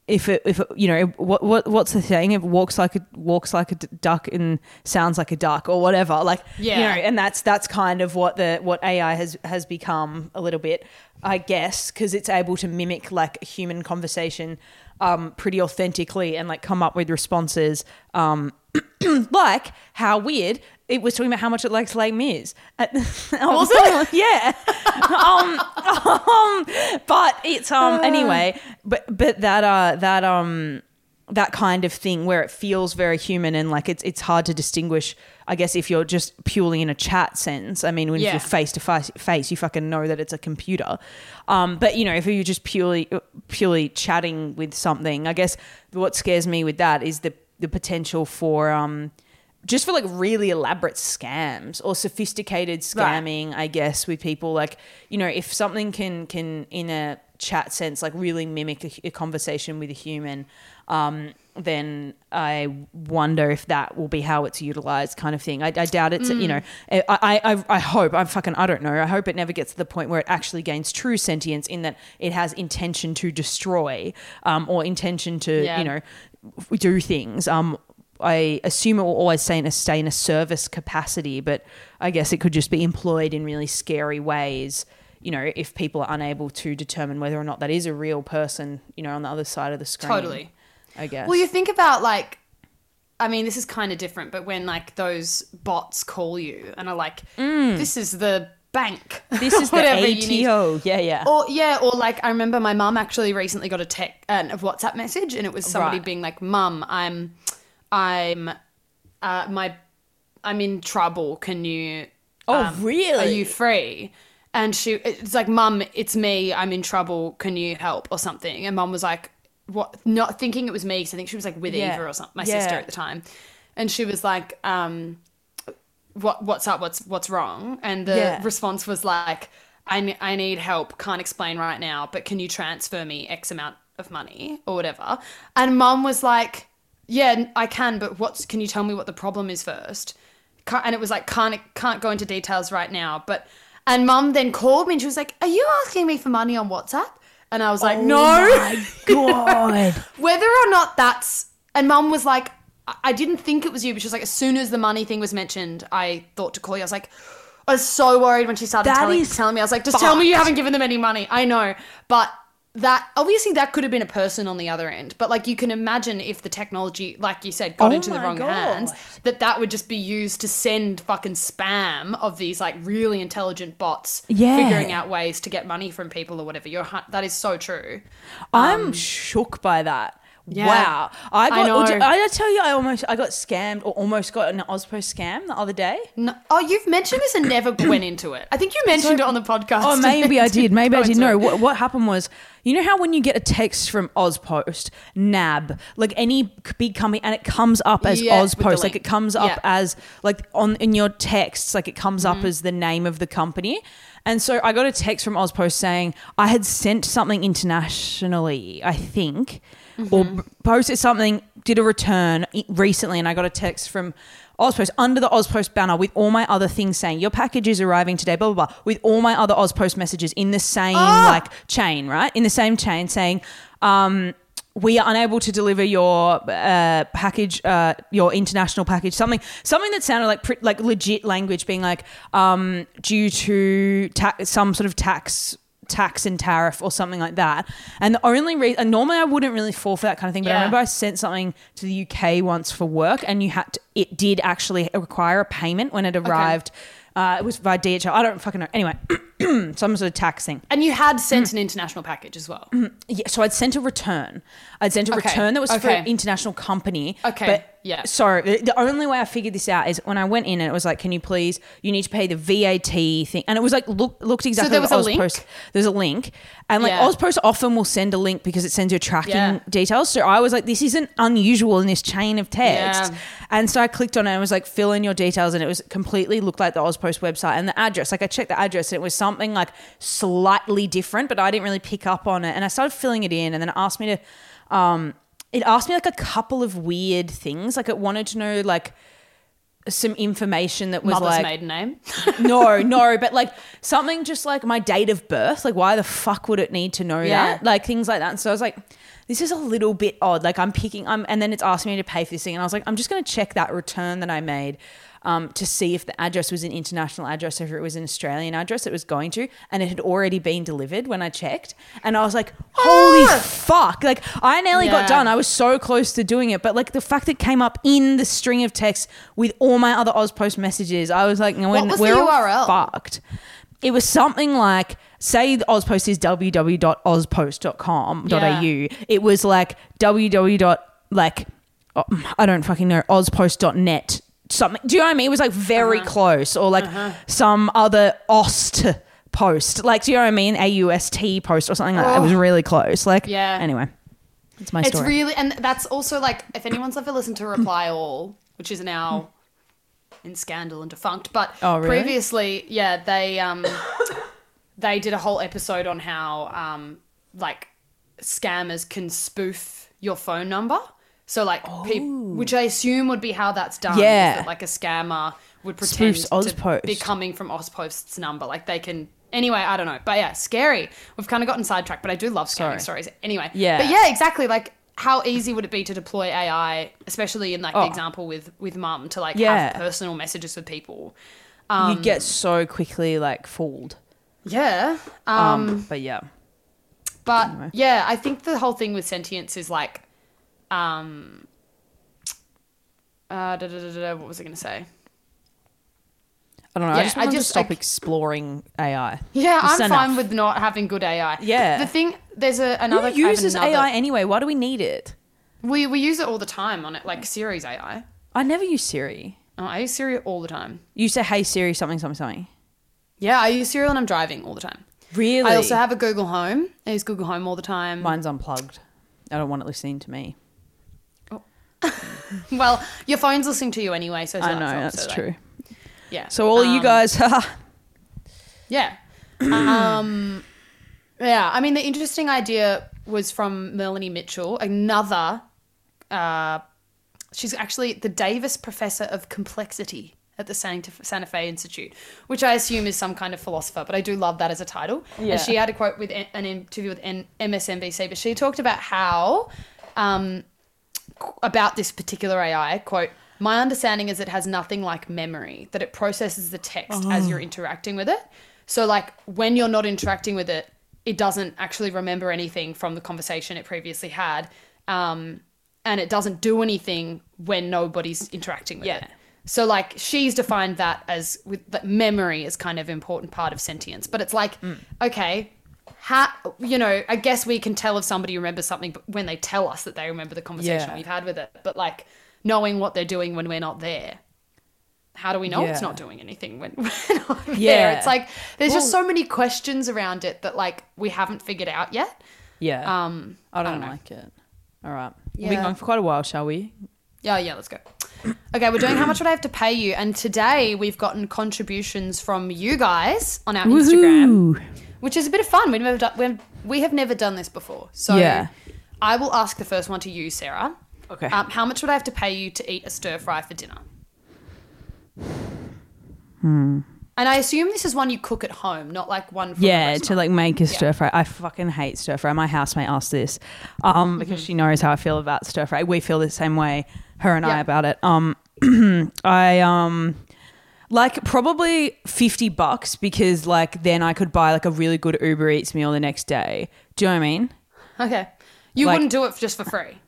[SPEAKER 2] if it if it, you know what what what's the thing? it walks like a walks like a d- duck and sounds like a duck or whatever like
[SPEAKER 3] Yeah.
[SPEAKER 2] you know and that's that's kind of what the what AI has has become a little bit I guess because it's able to mimic like human conversation um pretty authentically and like come up with responses um (clears throat) like how weird it was talking about how much it likes Les Mis. (laughs) was
[SPEAKER 3] it? (laughs)
[SPEAKER 2] yeah. (laughs) um, um, but it's um anyway. But but that uh that um that kind of thing where it feels very human and like it's it's hard to distinguish. I guess if you're just purely in a chat sense. I mean, when
[SPEAKER 3] Yeah.
[SPEAKER 2] you're face to face, face, you fucking know that it's a computer. Um, but you know, if you're just purely purely chatting with something, I guess what scares me with that is the the potential for um just for like really elaborate scams or sophisticated
[SPEAKER 3] Right.
[SPEAKER 2] scamming i guess with people like you know if something can can in a chat sense like really mimic a, a conversation with a human um then i wonder if that will be how it's utilized kind of thing i, I doubt it's you know I, I i i hope i fucking i don't know i hope it never gets to the point where it actually gains true sentience in that it has intention to destroy um or intention to
[SPEAKER 3] Yeah.
[SPEAKER 2] you know do things um I assume it will always stay in a stay in a service capacity, but I guess it could just be employed in really scary ways. You know, if people are unable to determine whether or not that is a real person, you know, on the other side of the screen.
[SPEAKER 3] Totally.
[SPEAKER 2] I guess.
[SPEAKER 3] Well, you think about like, I mean, this is kind of different, but when like those bots call you and are like, "This is the bank,"
[SPEAKER 2] Mm. (laughs) this is the
[SPEAKER 3] whatever you need.
[SPEAKER 2] ATO. Yeah, yeah.
[SPEAKER 3] Or yeah, or like I remember my mum actually recently got a tech uh, a WhatsApp message, and it was somebody
[SPEAKER 2] Right.
[SPEAKER 3] being like, "Mum, I'm, I'm, uh, my, I'm in trouble. Can you?
[SPEAKER 2] Oh,
[SPEAKER 3] um,
[SPEAKER 2] really?
[SPEAKER 3] Are you free?" And she, it's like, "Mum, it's me. I'm in trouble. Can you help or something?" And mum was like, "What?" Not thinking it was me, because I think she was like with
[SPEAKER 2] Yeah.
[SPEAKER 3] Eva or something, my
[SPEAKER 2] Yeah.
[SPEAKER 3] sister at the time, and she was like, um, what what's up? What's what's wrong?" And the
[SPEAKER 2] Yeah.
[SPEAKER 3] response was like, I, "I need help. Can't explain right now, but can you transfer me X amount of money or whatever?" And mum was like, "Yeah, I can, but what's? Can you tell me what the problem is first? Can't, and it was like, "Can't can't go into details right now." But and mum then called me and she was like, "Are you asking me for money on WhatsApp?" And I was like, oh "No." (laughs)
[SPEAKER 2] God. (laughs)
[SPEAKER 3] whether or not that's and mum was like I- I didn't think it was you, but she was like, as soon as the money thing was mentioned, I thought to call you. I was like, I was so worried when she started
[SPEAKER 2] That
[SPEAKER 3] telling,
[SPEAKER 2] is
[SPEAKER 3] telling me. I was like, just tell me you
[SPEAKER 2] fucked.
[SPEAKER 3] haven't given them any money. I know, but that obviously that could have been a person on the other end. But like you can imagine if the technology, like you said, got
[SPEAKER 2] Oh
[SPEAKER 3] into the wrong
[SPEAKER 2] God.
[SPEAKER 3] hands, that that would just be used to send fucking spam of these like really intelligent bots,
[SPEAKER 2] Yeah.
[SPEAKER 3] figuring out ways to get money from people or whatever. You're that is so true.
[SPEAKER 2] I'm um, shook by that.
[SPEAKER 3] Yeah.
[SPEAKER 2] Wow. I
[SPEAKER 3] I know.
[SPEAKER 2] I, I tell you I almost I got scammed or almost got an AusPost scam the other day.
[SPEAKER 3] No, oh, you've mentioned this and never (coughs) went into it. I think you mentioned it on the podcast.
[SPEAKER 2] Oh, maybe I did. Maybe I (laughs) did.
[SPEAKER 3] into
[SPEAKER 2] No, what, what happened was, you know how when you get a text from AusPost, NAB, like any big company, and it comes up as
[SPEAKER 3] Yeah,
[SPEAKER 2] AusPost, like it comes up
[SPEAKER 3] Yeah. Mm-hmm.
[SPEAKER 2] as like on in your texts, like it comes up as the name of the company. And so I got a text from AusPost saying I had sent something internationally, I think,
[SPEAKER 3] Mm-hmm.
[SPEAKER 2] b- posted something, did a return recently, and I got a text from AusPost under the AusPost banner with all my other things saying your package is arriving today, blah blah blah, with all my other AusPost messages in the same
[SPEAKER 3] Ah!
[SPEAKER 2] like chain, right? In the same chain saying, um, we are unable to deliver your uh, package, uh, your international package. Something, something that sounded like like legit language, being like um, due to ta- some sort of tax tax and tariff or something like that. And the only reason, and normally I wouldn't really fall for that kind of thing, but I remember I sent something to the UK once for work, and you had to, it did actually require a payment when it arrived. Uh, it was via DHL. I don't fucking know. Anyway, (clears throat) (clears throat) some sort of tax thing.
[SPEAKER 3] And you had sent an international package as well. (clears throat)
[SPEAKER 2] Yeah, so I'd sent a return. I'd sent a
[SPEAKER 3] Okay,
[SPEAKER 2] return that was for
[SPEAKER 3] okay.
[SPEAKER 2] an international company.
[SPEAKER 3] Okay,
[SPEAKER 2] But
[SPEAKER 3] yeah.
[SPEAKER 2] So the, the only way I figured this out is when I went in and it was like, can you please, you need to pay the VAT thing. And it was like, look, looked exactly
[SPEAKER 3] there
[SPEAKER 2] like
[SPEAKER 3] was a link?
[SPEAKER 2] AusPost. There's a link. And like
[SPEAKER 3] Yeah.
[SPEAKER 2] AusPost often will send a link because it sends your tracking
[SPEAKER 3] Yeah.
[SPEAKER 2] details. So I was like, this isn't unusual in this chain of text.
[SPEAKER 3] Yeah.
[SPEAKER 2] And so I clicked on it and it was like, fill in your details. And it was completely looked like the AusPost website and the address. Like I checked the address and it was something like slightly different, but I didn't really pick up on it. And I started filling it in and then it asked me to, um, it asked me like a couple of weird things. Like it wanted to know like some information that was
[SPEAKER 3] Mother's
[SPEAKER 2] like,
[SPEAKER 3] maiden name. (laughs)
[SPEAKER 2] no, (laughs) no, but like something just like my date of birth. Like, why the fuck would it need to know
[SPEAKER 3] Yeah.
[SPEAKER 2] that? Like things like that. And so I was like, this is a little bit odd. Like I'm picking, I'm, and then it's asking me to pay for this thing, and I was like, I'm just going to check that return that I made. Um, to see if the address was an international address or if it was an Australian address it was going to, and it had already been delivered when I checked, and I was like, "Holy fuck!" Like I nearly got done. I was so close to doing it, but like the fact that it came up in the string of text with all my other AusPost messages, I was like, "No,
[SPEAKER 3] What was the
[SPEAKER 2] we're all
[SPEAKER 3] URL?
[SPEAKER 2] fucked. It was something like, say the AusPost is www.auspost.com.au.
[SPEAKER 3] Yeah.
[SPEAKER 2] It was like www. like, oh, I don't fucking know, ozpost.net. Something. Do you know what I mean? It was like very
[SPEAKER 3] Uh-huh.
[SPEAKER 2] close or like some other Ost post. Like, do you know what I mean? A-U-S-T post or something like that. It was really close. Like,
[SPEAKER 3] Oh. Yeah.
[SPEAKER 2] Anyway, it's my story.
[SPEAKER 3] It's really, and that's also like, if anyone's ever listened to Reply (clears throat) All, which is now in scandal and defunct, but
[SPEAKER 2] Oh, really?
[SPEAKER 3] previously, yeah, they um, they did a whole episode on how um, like scammers can spoof your phone number. So like, peop- which I assume would be how that's done.
[SPEAKER 2] Yeah.
[SPEAKER 3] that, like a scammer would pretend
[SPEAKER 2] Spoofs
[SPEAKER 3] to
[SPEAKER 2] AusPost.
[SPEAKER 3] be coming from AusPost's number. Like they can. Anyway, I don't know, but yeah, scary. We've kind of gotten sidetracked, but I do love scamming
[SPEAKER 2] Sorry.
[SPEAKER 3] stories. Anyway,
[SPEAKER 2] Yeah.
[SPEAKER 3] but yeah, exactly. Like, how easy would it be to deploy AI, especially in like
[SPEAKER 2] Oh.
[SPEAKER 3] the example with with mum, to like
[SPEAKER 2] Yeah.
[SPEAKER 3] have personal messages with people?
[SPEAKER 2] you get so quickly like fooled.
[SPEAKER 3] Yeah. Um,
[SPEAKER 2] Um, but yeah.
[SPEAKER 3] but
[SPEAKER 2] anyway.
[SPEAKER 3] yeah, I think the whole thing with sentience is like, um, uh, da, da, da, da, da, what was I going to say?
[SPEAKER 2] I don't know. I
[SPEAKER 3] Yeah,
[SPEAKER 2] just
[SPEAKER 3] I
[SPEAKER 2] want to stop
[SPEAKER 3] like-
[SPEAKER 2] exploring AI.
[SPEAKER 3] Yeah,
[SPEAKER 2] Just
[SPEAKER 3] I'm fine with not having good AI.
[SPEAKER 2] Yeah.
[SPEAKER 3] The thing, there's a another. I
[SPEAKER 2] Who uses
[SPEAKER 3] another-
[SPEAKER 2] AI anyway? Why do we need it?
[SPEAKER 3] We we use it all the time on it, like Siri's AI.
[SPEAKER 2] I never use Siri.
[SPEAKER 3] Oh, I use Siri all the time.
[SPEAKER 2] You say, "Hey Siri, something, something, something."
[SPEAKER 3] Yeah, I use Siri when I'm driving all the time.
[SPEAKER 2] Really?
[SPEAKER 3] I also have a Google Home. I use Google Home all the time.
[SPEAKER 2] Mine's unplugged. I don't want it listening to me. (laughs)
[SPEAKER 3] Well, your phone's listening to you anyway, so
[SPEAKER 2] I know that's
[SPEAKER 3] so, like-
[SPEAKER 2] true.
[SPEAKER 3] Yeah.
[SPEAKER 2] So all you
[SPEAKER 3] Um,
[SPEAKER 2] guys, (laughs)
[SPEAKER 3] Yeah. um, yeah. I mean, the interesting idea was from Melanie Mitchell, another. Uh, she's actually the Davis Professor of Complexity at the Santa, Santa Fe Institute, which I assume is some kind of philosopher, but I do love that as a title.
[SPEAKER 2] Yeah.
[SPEAKER 3] And she had a quote with an interview with N- MSNBC, but she talked about how. Um, about this particular AI quote my understanding is it has nothing like memory that it processes the text as you're interacting with it. So like when you're not interacting with it it doesn't actually remember anything from the conversation it previously had um, and it doesn't do anything when nobody's interacting with
[SPEAKER 2] Yeah.
[SPEAKER 3] it. So like she's defined that as with that memory is kind of important part of sentience but it's like okay how you know i guess we can tell if somebody remembers something but when they tell us that they remember the conversation
[SPEAKER 2] Yeah.
[SPEAKER 3] we've had with it but like knowing what they're doing when we're not there how do we know it's not doing anything when (laughs) we're not there
[SPEAKER 2] Yeah.
[SPEAKER 3] it's like there's just so many questions around it that like we haven't figured out yet
[SPEAKER 2] yeah,
[SPEAKER 3] um
[SPEAKER 2] I don't,
[SPEAKER 3] don't know.
[SPEAKER 2] like it. All right, we've been going for quite a while, shall we?
[SPEAKER 3] Yeah, yeah, let's go. Okay, we're doing how much would I have to pay you? And today we've gotten contributions from you guys on our Instagram,
[SPEAKER 2] Woohoo.
[SPEAKER 3] Which is a bit of fun. We've never done, we we have never done this before. So
[SPEAKER 2] Yeah.
[SPEAKER 3] I will ask the first one to you, Sarah.
[SPEAKER 2] Okay.
[SPEAKER 3] Um, how much would I have to pay you to eat a stir fry for dinner?
[SPEAKER 2] Hmm.
[SPEAKER 3] And I assume this is one you cook at home, not like one from a
[SPEAKER 2] Yeah, to
[SPEAKER 3] restaurant.
[SPEAKER 2] like make a stir fry. I fucking hate stir fry. My housemate asked this um, because she knows how I feel about stir fry. We feel the same way, her and I,
[SPEAKER 3] Yeah.
[SPEAKER 2] about it. Um, (clears throat) I um, like probably fifty bucks because like then I could buy like a really good Uber Eats meal the next day. Do you know what I mean?
[SPEAKER 3] Okay. You
[SPEAKER 2] Like-
[SPEAKER 3] wouldn't do it just for free.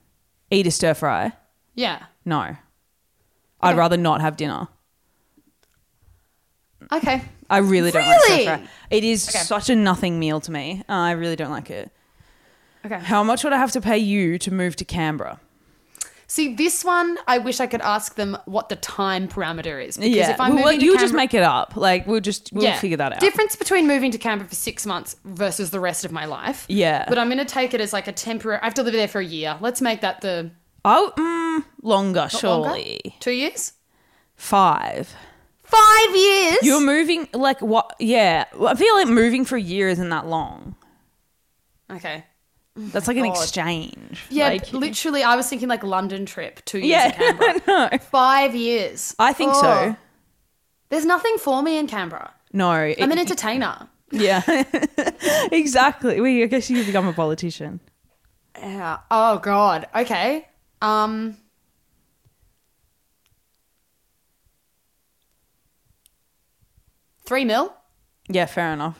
[SPEAKER 2] Eat a stir fry?
[SPEAKER 3] Yeah.
[SPEAKER 2] No, I'd rather not have dinner.
[SPEAKER 3] Okay.
[SPEAKER 2] I really don't like
[SPEAKER 3] Really?
[SPEAKER 2] stir fry. It is such a nothing meal to me. Uh, I really don't like it.
[SPEAKER 3] Okay.
[SPEAKER 2] How much would I have to pay you to move to Canberra?
[SPEAKER 3] See, this one, I wish I could ask them what the time parameter is. Because
[SPEAKER 2] yeah,
[SPEAKER 3] if I'm
[SPEAKER 2] Well,
[SPEAKER 3] moving
[SPEAKER 2] you
[SPEAKER 3] Canberra,
[SPEAKER 2] just make it up. Like we'll just we'll figure that out.
[SPEAKER 3] Difference between moving to Canberra for six months versus the rest of my life.
[SPEAKER 2] Yeah.
[SPEAKER 3] But I'm going to take it as like a temporary. I have to live there for a year. Let's make that the
[SPEAKER 2] oh, mm, longer,
[SPEAKER 3] longer?
[SPEAKER 2] surely
[SPEAKER 3] two years.
[SPEAKER 2] five.
[SPEAKER 3] Five years.
[SPEAKER 2] You're moving like what? Yeah, I feel like moving for a year isn't that long.
[SPEAKER 3] okay.
[SPEAKER 2] That's like an
[SPEAKER 3] God.
[SPEAKER 2] exchange.
[SPEAKER 3] Yeah,
[SPEAKER 2] Like-
[SPEAKER 3] literally, I was thinking like London trip, two years
[SPEAKER 2] yeah.
[SPEAKER 3] in Canberra. (laughs)
[SPEAKER 2] no,
[SPEAKER 3] Five years.
[SPEAKER 2] I think
[SPEAKER 3] Oh.
[SPEAKER 2] so.
[SPEAKER 3] There's nothing for me in Canberra.
[SPEAKER 2] No,
[SPEAKER 3] I'm an entertainer.
[SPEAKER 2] yeah, (laughs) exactly. We, I guess you become a politician.
[SPEAKER 3] Yeah. Oh God. Okay. Um. Three mil.
[SPEAKER 2] Yeah, fair enough.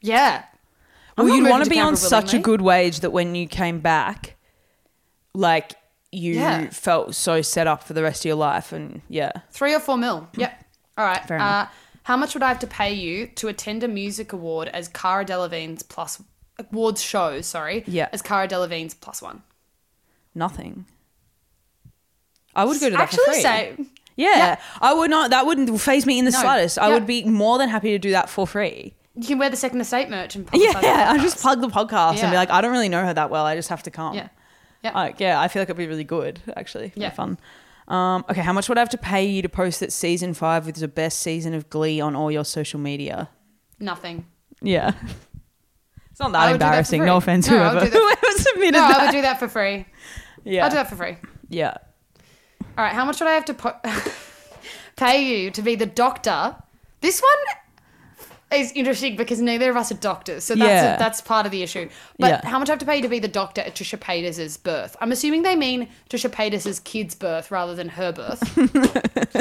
[SPEAKER 3] Yeah. I'm
[SPEAKER 2] Well, you'd want to be on such a good wage that when you came back, like you
[SPEAKER 3] Yeah.
[SPEAKER 2] felt so set up for the rest of your life, and yeah,
[SPEAKER 3] Three or four mil. Yep. All right.
[SPEAKER 2] Fair
[SPEAKER 3] uh, how much would I have to pay you to attend a music award as Cara Delevingne's plus awards show? Sorry.
[SPEAKER 2] Yeah.
[SPEAKER 3] As Cara Delevingne's plus one.
[SPEAKER 2] nothing. I would go to that
[SPEAKER 3] Actually,
[SPEAKER 2] for free.
[SPEAKER 3] say
[SPEAKER 2] yeah,
[SPEAKER 3] Yeah.
[SPEAKER 2] I would not. That wouldn't phase me in the
[SPEAKER 3] No.
[SPEAKER 2] slightest. I
[SPEAKER 3] Yeah.
[SPEAKER 2] would be more than happy to do that for free.
[SPEAKER 3] You can wear the second estate merch and publicize
[SPEAKER 2] Yeah, I (laughs) just plug the podcast and be like, I don't really know her that well. I just have to come.
[SPEAKER 3] Yeah. Yeah.
[SPEAKER 2] Like, yeah, I feel like it'd be really good, actually.
[SPEAKER 3] Yeah.
[SPEAKER 2] fun. Um, okay, how much would I have to pay you to post that season five was the best season of Glee on all your social media?
[SPEAKER 3] Nothing.
[SPEAKER 2] Yeah. It's not that
[SPEAKER 3] do that
[SPEAKER 2] embarrassing. no offense,
[SPEAKER 3] No,
[SPEAKER 2] whoever, (laughs) whoever submitted
[SPEAKER 3] No,
[SPEAKER 2] that.
[SPEAKER 3] I would do that for free.
[SPEAKER 2] yeah.
[SPEAKER 3] I'll do that for free.
[SPEAKER 2] yeah.
[SPEAKER 3] All right, how much would I have to po- (laughs) pay you to be the doctor? This one is interesting because neither of us are doctors, so that's
[SPEAKER 2] Yeah.
[SPEAKER 3] that's part of the issue. But
[SPEAKER 2] Yeah.
[SPEAKER 3] how much I have to pay to be the doctor at Trisha Paytas's birth? I'm assuming they mean Trisha Paytas's kid's birth rather than her birth, (laughs)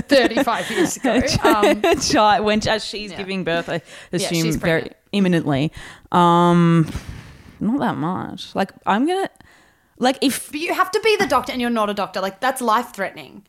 [SPEAKER 3] 35 years ago. (laughs) Um,
[SPEAKER 2] Child, when as she's
[SPEAKER 3] Yeah.
[SPEAKER 2] giving birth, I assume very imminently. Um, not that much. Like I'm gonna, like if
[SPEAKER 3] but you have to be the doctor, and you're not a doctor. Like that's life threatening.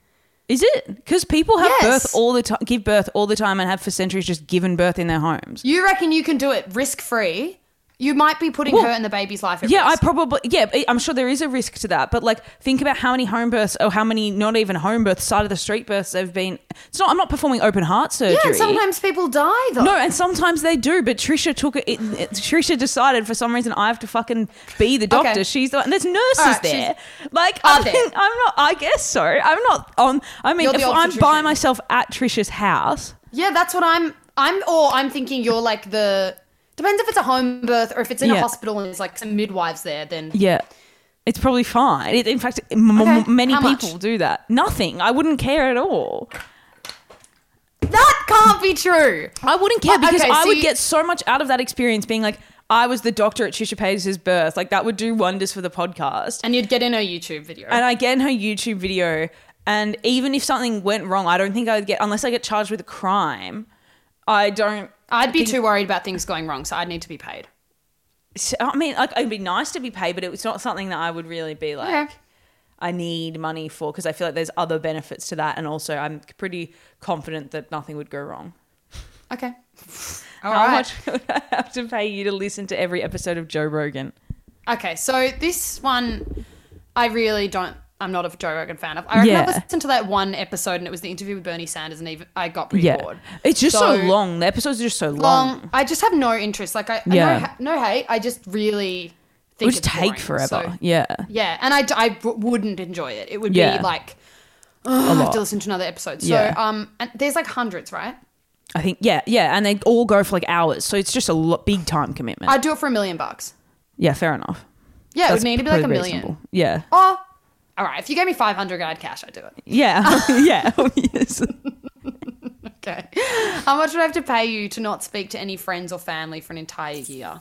[SPEAKER 2] Is it because people have
[SPEAKER 3] Yes.
[SPEAKER 2] birth all the time, give birth all the time, and have for centuries just given birth in their homes.
[SPEAKER 3] You reckon you can do it risk free? You might be putting
[SPEAKER 2] Well,
[SPEAKER 3] her and the baby's life at
[SPEAKER 2] Yeah, I probably yeah. I'm sure there is a risk to that, but like think about how many home births or how many not even home births, side of the street births they've been. It's not. I'm not performing open heart surgery.
[SPEAKER 3] yeah, sometimes people die though.
[SPEAKER 2] No, and sometimes they do, but Trisha took it, it, it- Trisha decided for some reason I have to fucking be the doctor.
[SPEAKER 3] Okay.
[SPEAKER 2] She's the and there's nurses
[SPEAKER 3] right,
[SPEAKER 2] there. Like
[SPEAKER 3] Are
[SPEAKER 2] I
[SPEAKER 3] there?
[SPEAKER 2] think I'm not. I guess so. I'm not on. I mean, if I'm by myself at Trisha's house,
[SPEAKER 3] Yeah, that's what I'm. I'm, or I'm thinking you're like the. Depends if it's a home birth or if it's in a hospital and there's like some midwives there. Then
[SPEAKER 2] Yeah. It's probably fine. It, in fact, m- m- many
[SPEAKER 3] how much?
[SPEAKER 2] people do that. Nothing. I wouldn't care at all.
[SPEAKER 3] that can't be true.
[SPEAKER 2] I wouldn't care
[SPEAKER 3] Well,
[SPEAKER 2] because
[SPEAKER 3] okay,
[SPEAKER 2] I
[SPEAKER 3] so
[SPEAKER 2] would
[SPEAKER 3] you-
[SPEAKER 2] get so much out of that experience being like, I was the doctor at Trisha Paytas' birth. Like, that would do wonders for the podcast.
[SPEAKER 3] And you'd get in her YouTube video.
[SPEAKER 2] And I get in her YouTube video, and even if something went wrong, I don't think I would get, unless I get charged with a crime, I don't.
[SPEAKER 3] I'd be
[SPEAKER 2] think-
[SPEAKER 3] too worried about things going wrong, so I'd need to be paid.
[SPEAKER 2] So, I mean, like, it'd be nice to be paid, but it's not something that I would really be like,
[SPEAKER 3] Okay.
[SPEAKER 2] I need money for, because I feel like there's other benefits to that. And also, I'm pretty confident that nothing would go wrong.
[SPEAKER 3] Okay. All (laughs)
[SPEAKER 2] How
[SPEAKER 3] right.
[SPEAKER 2] much (laughs) would I have to pay you to listen to every episode of Joe Rogan?
[SPEAKER 3] Okay, so this one, I really don't. I'm not a Joe Rogan fan of. I reckon I listened to that one episode, and it was the interview with Bernie Sanders, and even I got pretty
[SPEAKER 2] Yeah.
[SPEAKER 3] bored.
[SPEAKER 2] It's just so,
[SPEAKER 3] So-
[SPEAKER 2] long. The episodes are just so long.
[SPEAKER 3] Long. I just have no interest. Like I,
[SPEAKER 2] Yeah.
[SPEAKER 3] no, no hate. I just really
[SPEAKER 2] It
[SPEAKER 3] think
[SPEAKER 2] would
[SPEAKER 3] it's
[SPEAKER 2] take
[SPEAKER 3] boring.
[SPEAKER 2] forever.
[SPEAKER 3] So,
[SPEAKER 2] yeah.
[SPEAKER 3] yeah, and I, I wouldn't enjoy it. It would
[SPEAKER 2] Yeah.
[SPEAKER 3] be like I have to listen to another episode. So
[SPEAKER 2] Yeah.
[SPEAKER 3] um, and there's like hundreds, right?
[SPEAKER 2] I think, yeah, yeah. And they all go for like hours. So it's just a lo- big time commitment.
[SPEAKER 3] I'd do it for a million bucks.
[SPEAKER 2] yeah, fair enough.
[SPEAKER 3] Yeah, it would need to be like a million.
[SPEAKER 2] reasonable. Yeah.
[SPEAKER 3] Oh, all right. If you gave me 500 I'd cash, I'd do it.
[SPEAKER 2] Yeah. (laughs) (laughs) yeah. yes.
[SPEAKER 3] Okay. How much would I have to pay you to not speak to any friends or family for an entire year?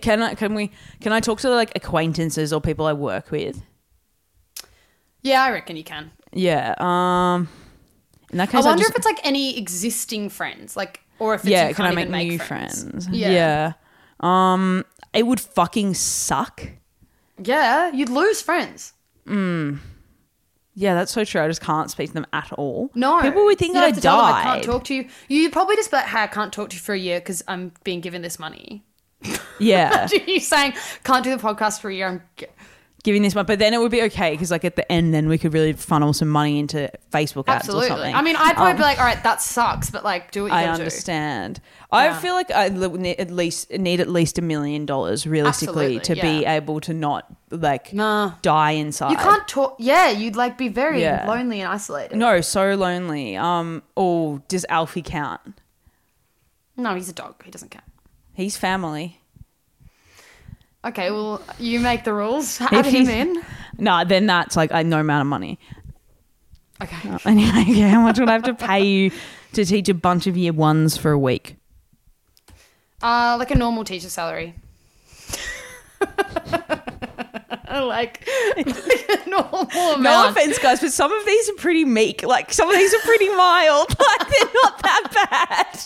[SPEAKER 2] Can I, can we, can I talk to like acquaintances or people I work with?
[SPEAKER 3] Yeah, I reckon you can.
[SPEAKER 2] Yeah. Um, in that
[SPEAKER 3] I
[SPEAKER 2] case, I,
[SPEAKER 3] wonder
[SPEAKER 2] just,
[SPEAKER 3] if it's like any existing friends, like, or if it's
[SPEAKER 2] yeah, can I
[SPEAKER 3] can't
[SPEAKER 2] make new
[SPEAKER 3] friends.
[SPEAKER 2] friends?
[SPEAKER 3] Yeah.
[SPEAKER 2] yeah. Um, it would fucking suck.
[SPEAKER 3] Yeah, you'd lose friends. Mm.
[SPEAKER 2] Yeah, that's so true. I just can't speak to them at all.
[SPEAKER 3] No,
[SPEAKER 2] people would think
[SPEAKER 3] You'd
[SPEAKER 2] I
[SPEAKER 3] have to tell them,
[SPEAKER 2] died.
[SPEAKER 3] I can't talk to you. You'd probably just be like, "Hey, I can't talk to you for a year because I'm being given this money."
[SPEAKER 2] Yeah, (laughs)
[SPEAKER 3] you saying can't do the podcast for a year? I'm
[SPEAKER 2] giving this one, but then it would be okay because, like, at the end, then we could really funnel some money into Facebook ads or
[SPEAKER 3] absolutely.
[SPEAKER 2] something.
[SPEAKER 3] I mean, I'd probably
[SPEAKER 2] Um,
[SPEAKER 3] be like, "All right, that sucks," but like, do what you
[SPEAKER 2] I
[SPEAKER 3] gotta
[SPEAKER 2] understand. I
[SPEAKER 3] Yeah.
[SPEAKER 2] feel like I li- ne- at least need at least a million dollars realistically
[SPEAKER 3] Absolutely,
[SPEAKER 2] to be
[SPEAKER 3] yeah.
[SPEAKER 2] able to not like
[SPEAKER 3] Nah.
[SPEAKER 2] die inside.
[SPEAKER 3] You can't talk. Yeah, you'd like be very
[SPEAKER 2] Yeah.
[SPEAKER 3] lonely and isolated.
[SPEAKER 2] No, so lonely. Um. Oh, does Alfie count?
[SPEAKER 3] No, he's a dog. He doesn't count.
[SPEAKER 2] He's family.
[SPEAKER 3] Okay, well, you make the rules. Add him in.
[SPEAKER 2] No, then that's like I no amount of money.
[SPEAKER 3] Okay.
[SPEAKER 2] Uh, (laughs) Anyway, okay, how much would I have to pay you to teach a bunch of year ones for a week?
[SPEAKER 3] Uh, like a normal teacher salary. (laughs) like, like a normal (laughs) amount.
[SPEAKER 2] No offense, guys, but some of these are pretty meek. Like some of these are pretty mild. Like they're not that bad.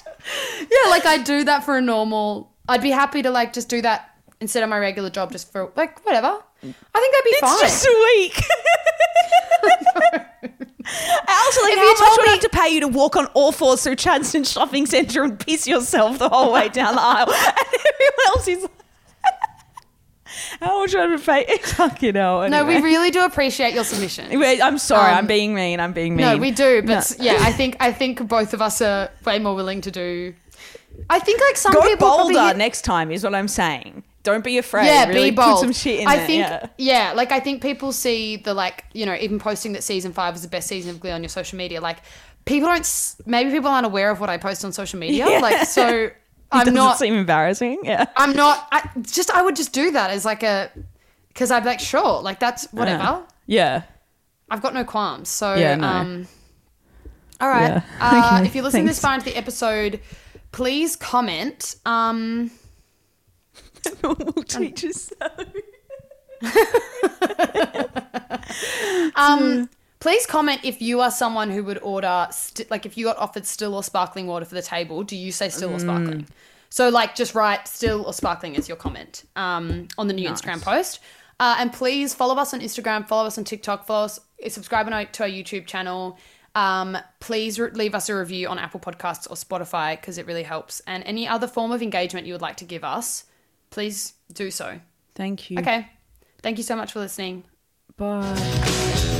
[SPEAKER 3] Yeah, like I do that for a normal. I'd be happy to like just do that instead of my regular job, just for like whatever. I think that'd be
[SPEAKER 2] It's
[SPEAKER 3] fine.
[SPEAKER 2] just a week. (laughs) Also, like,
[SPEAKER 3] If
[SPEAKER 2] how
[SPEAKER 3] you
[SPEAKER 2] much
[SPEAKER 3] told
[SPEAKER 2] would I
[SPEAKER 3] me-
[SPEAKER 2] have to pay you to walk on all fours through Chadstone Shopping Centre and piss yourself the whole way down the aisle? (laughs) And everyone else is like, (laughs) how much would I have to pay? Fucking hell.
[SPEAKER 3] no, we really do appreciate your submission.
[SPEAKER 2] Wait, I'm sorry.
[SPEAKER 3] Um,
[SPEAKER 2] I'm being mean. I'm being mean.
[SPEAKER 3] No, we do, but
[SPEAKER 2] No.
[SPEAKER 3] yeah, I think I think both of us are way more willing to do. I think like some
[SPEAKER 2] Go
[SPEAKER 3] people probably
[SPEAKER 2] bolder
[SPEAKER 3] hit-
[SPEAKER 2] next time is what I'm saying. Don't be afraid.
[SPEAKER 3] yeah,
[SPEAKER 2] really
[SPEAKER 3] be bold.
[SPEAKER 2] Put some shit in
[SPEAKER 3] I
[SPEAKER 2] there.
[SPEAKER 3] think
[SPEAKER 2] yeah.
[SPEAKER 3] yeah. like I think people see the like you know even posting that season five is the best season of Glee on your social media. Like people don't maybe people aren't aware of what I post on social media.
[SPEAKER 2] Yeah.
[SPEAKER 3] Like so, (laughs) I'm not.
[SPEAKER 2] it seem embarrassing? Yeah.
[SPEAKER 3] I'm not. I just I would just do that as like a because I'd be like sure like that's whatever.
[SPEAKER 2] Yeah.
[SPEAKER 3] I've got no qualms. So
[SPEAKER 2] Yeah, no.
[SPEAKER 3] um all right.
[SPEAKER 2] Yeah. (laughs)
[SPEAKER 3] Uh,
[SPEAKER 2] Okay,
[SPEAKER 3] if you're listening this far into the episode, please comment. Um (laughs)
[SPEAKER 2] Normal teachers.
[SPEAKER 3] um (laughs) please comment if you are someone who would order st- like if you got offered still or sparkling water for the table, do you say still or sparkling? So like just write still or sparkling as your comment um on the new Instagram post. Uh, and please follow us on Instagram, follow us on TikTok, follow us, subscribe our- to our YouTube channel. Um, please re- leave us a review on Apple Podcasts or Spotify because it really helps. And any other form of engagement you would like to give us, please do so.
[SPEAKER 2] Thank you.
[SPEAKER 3] Okay. Thank you so much for listening.
[SPEAKER 2] Bye.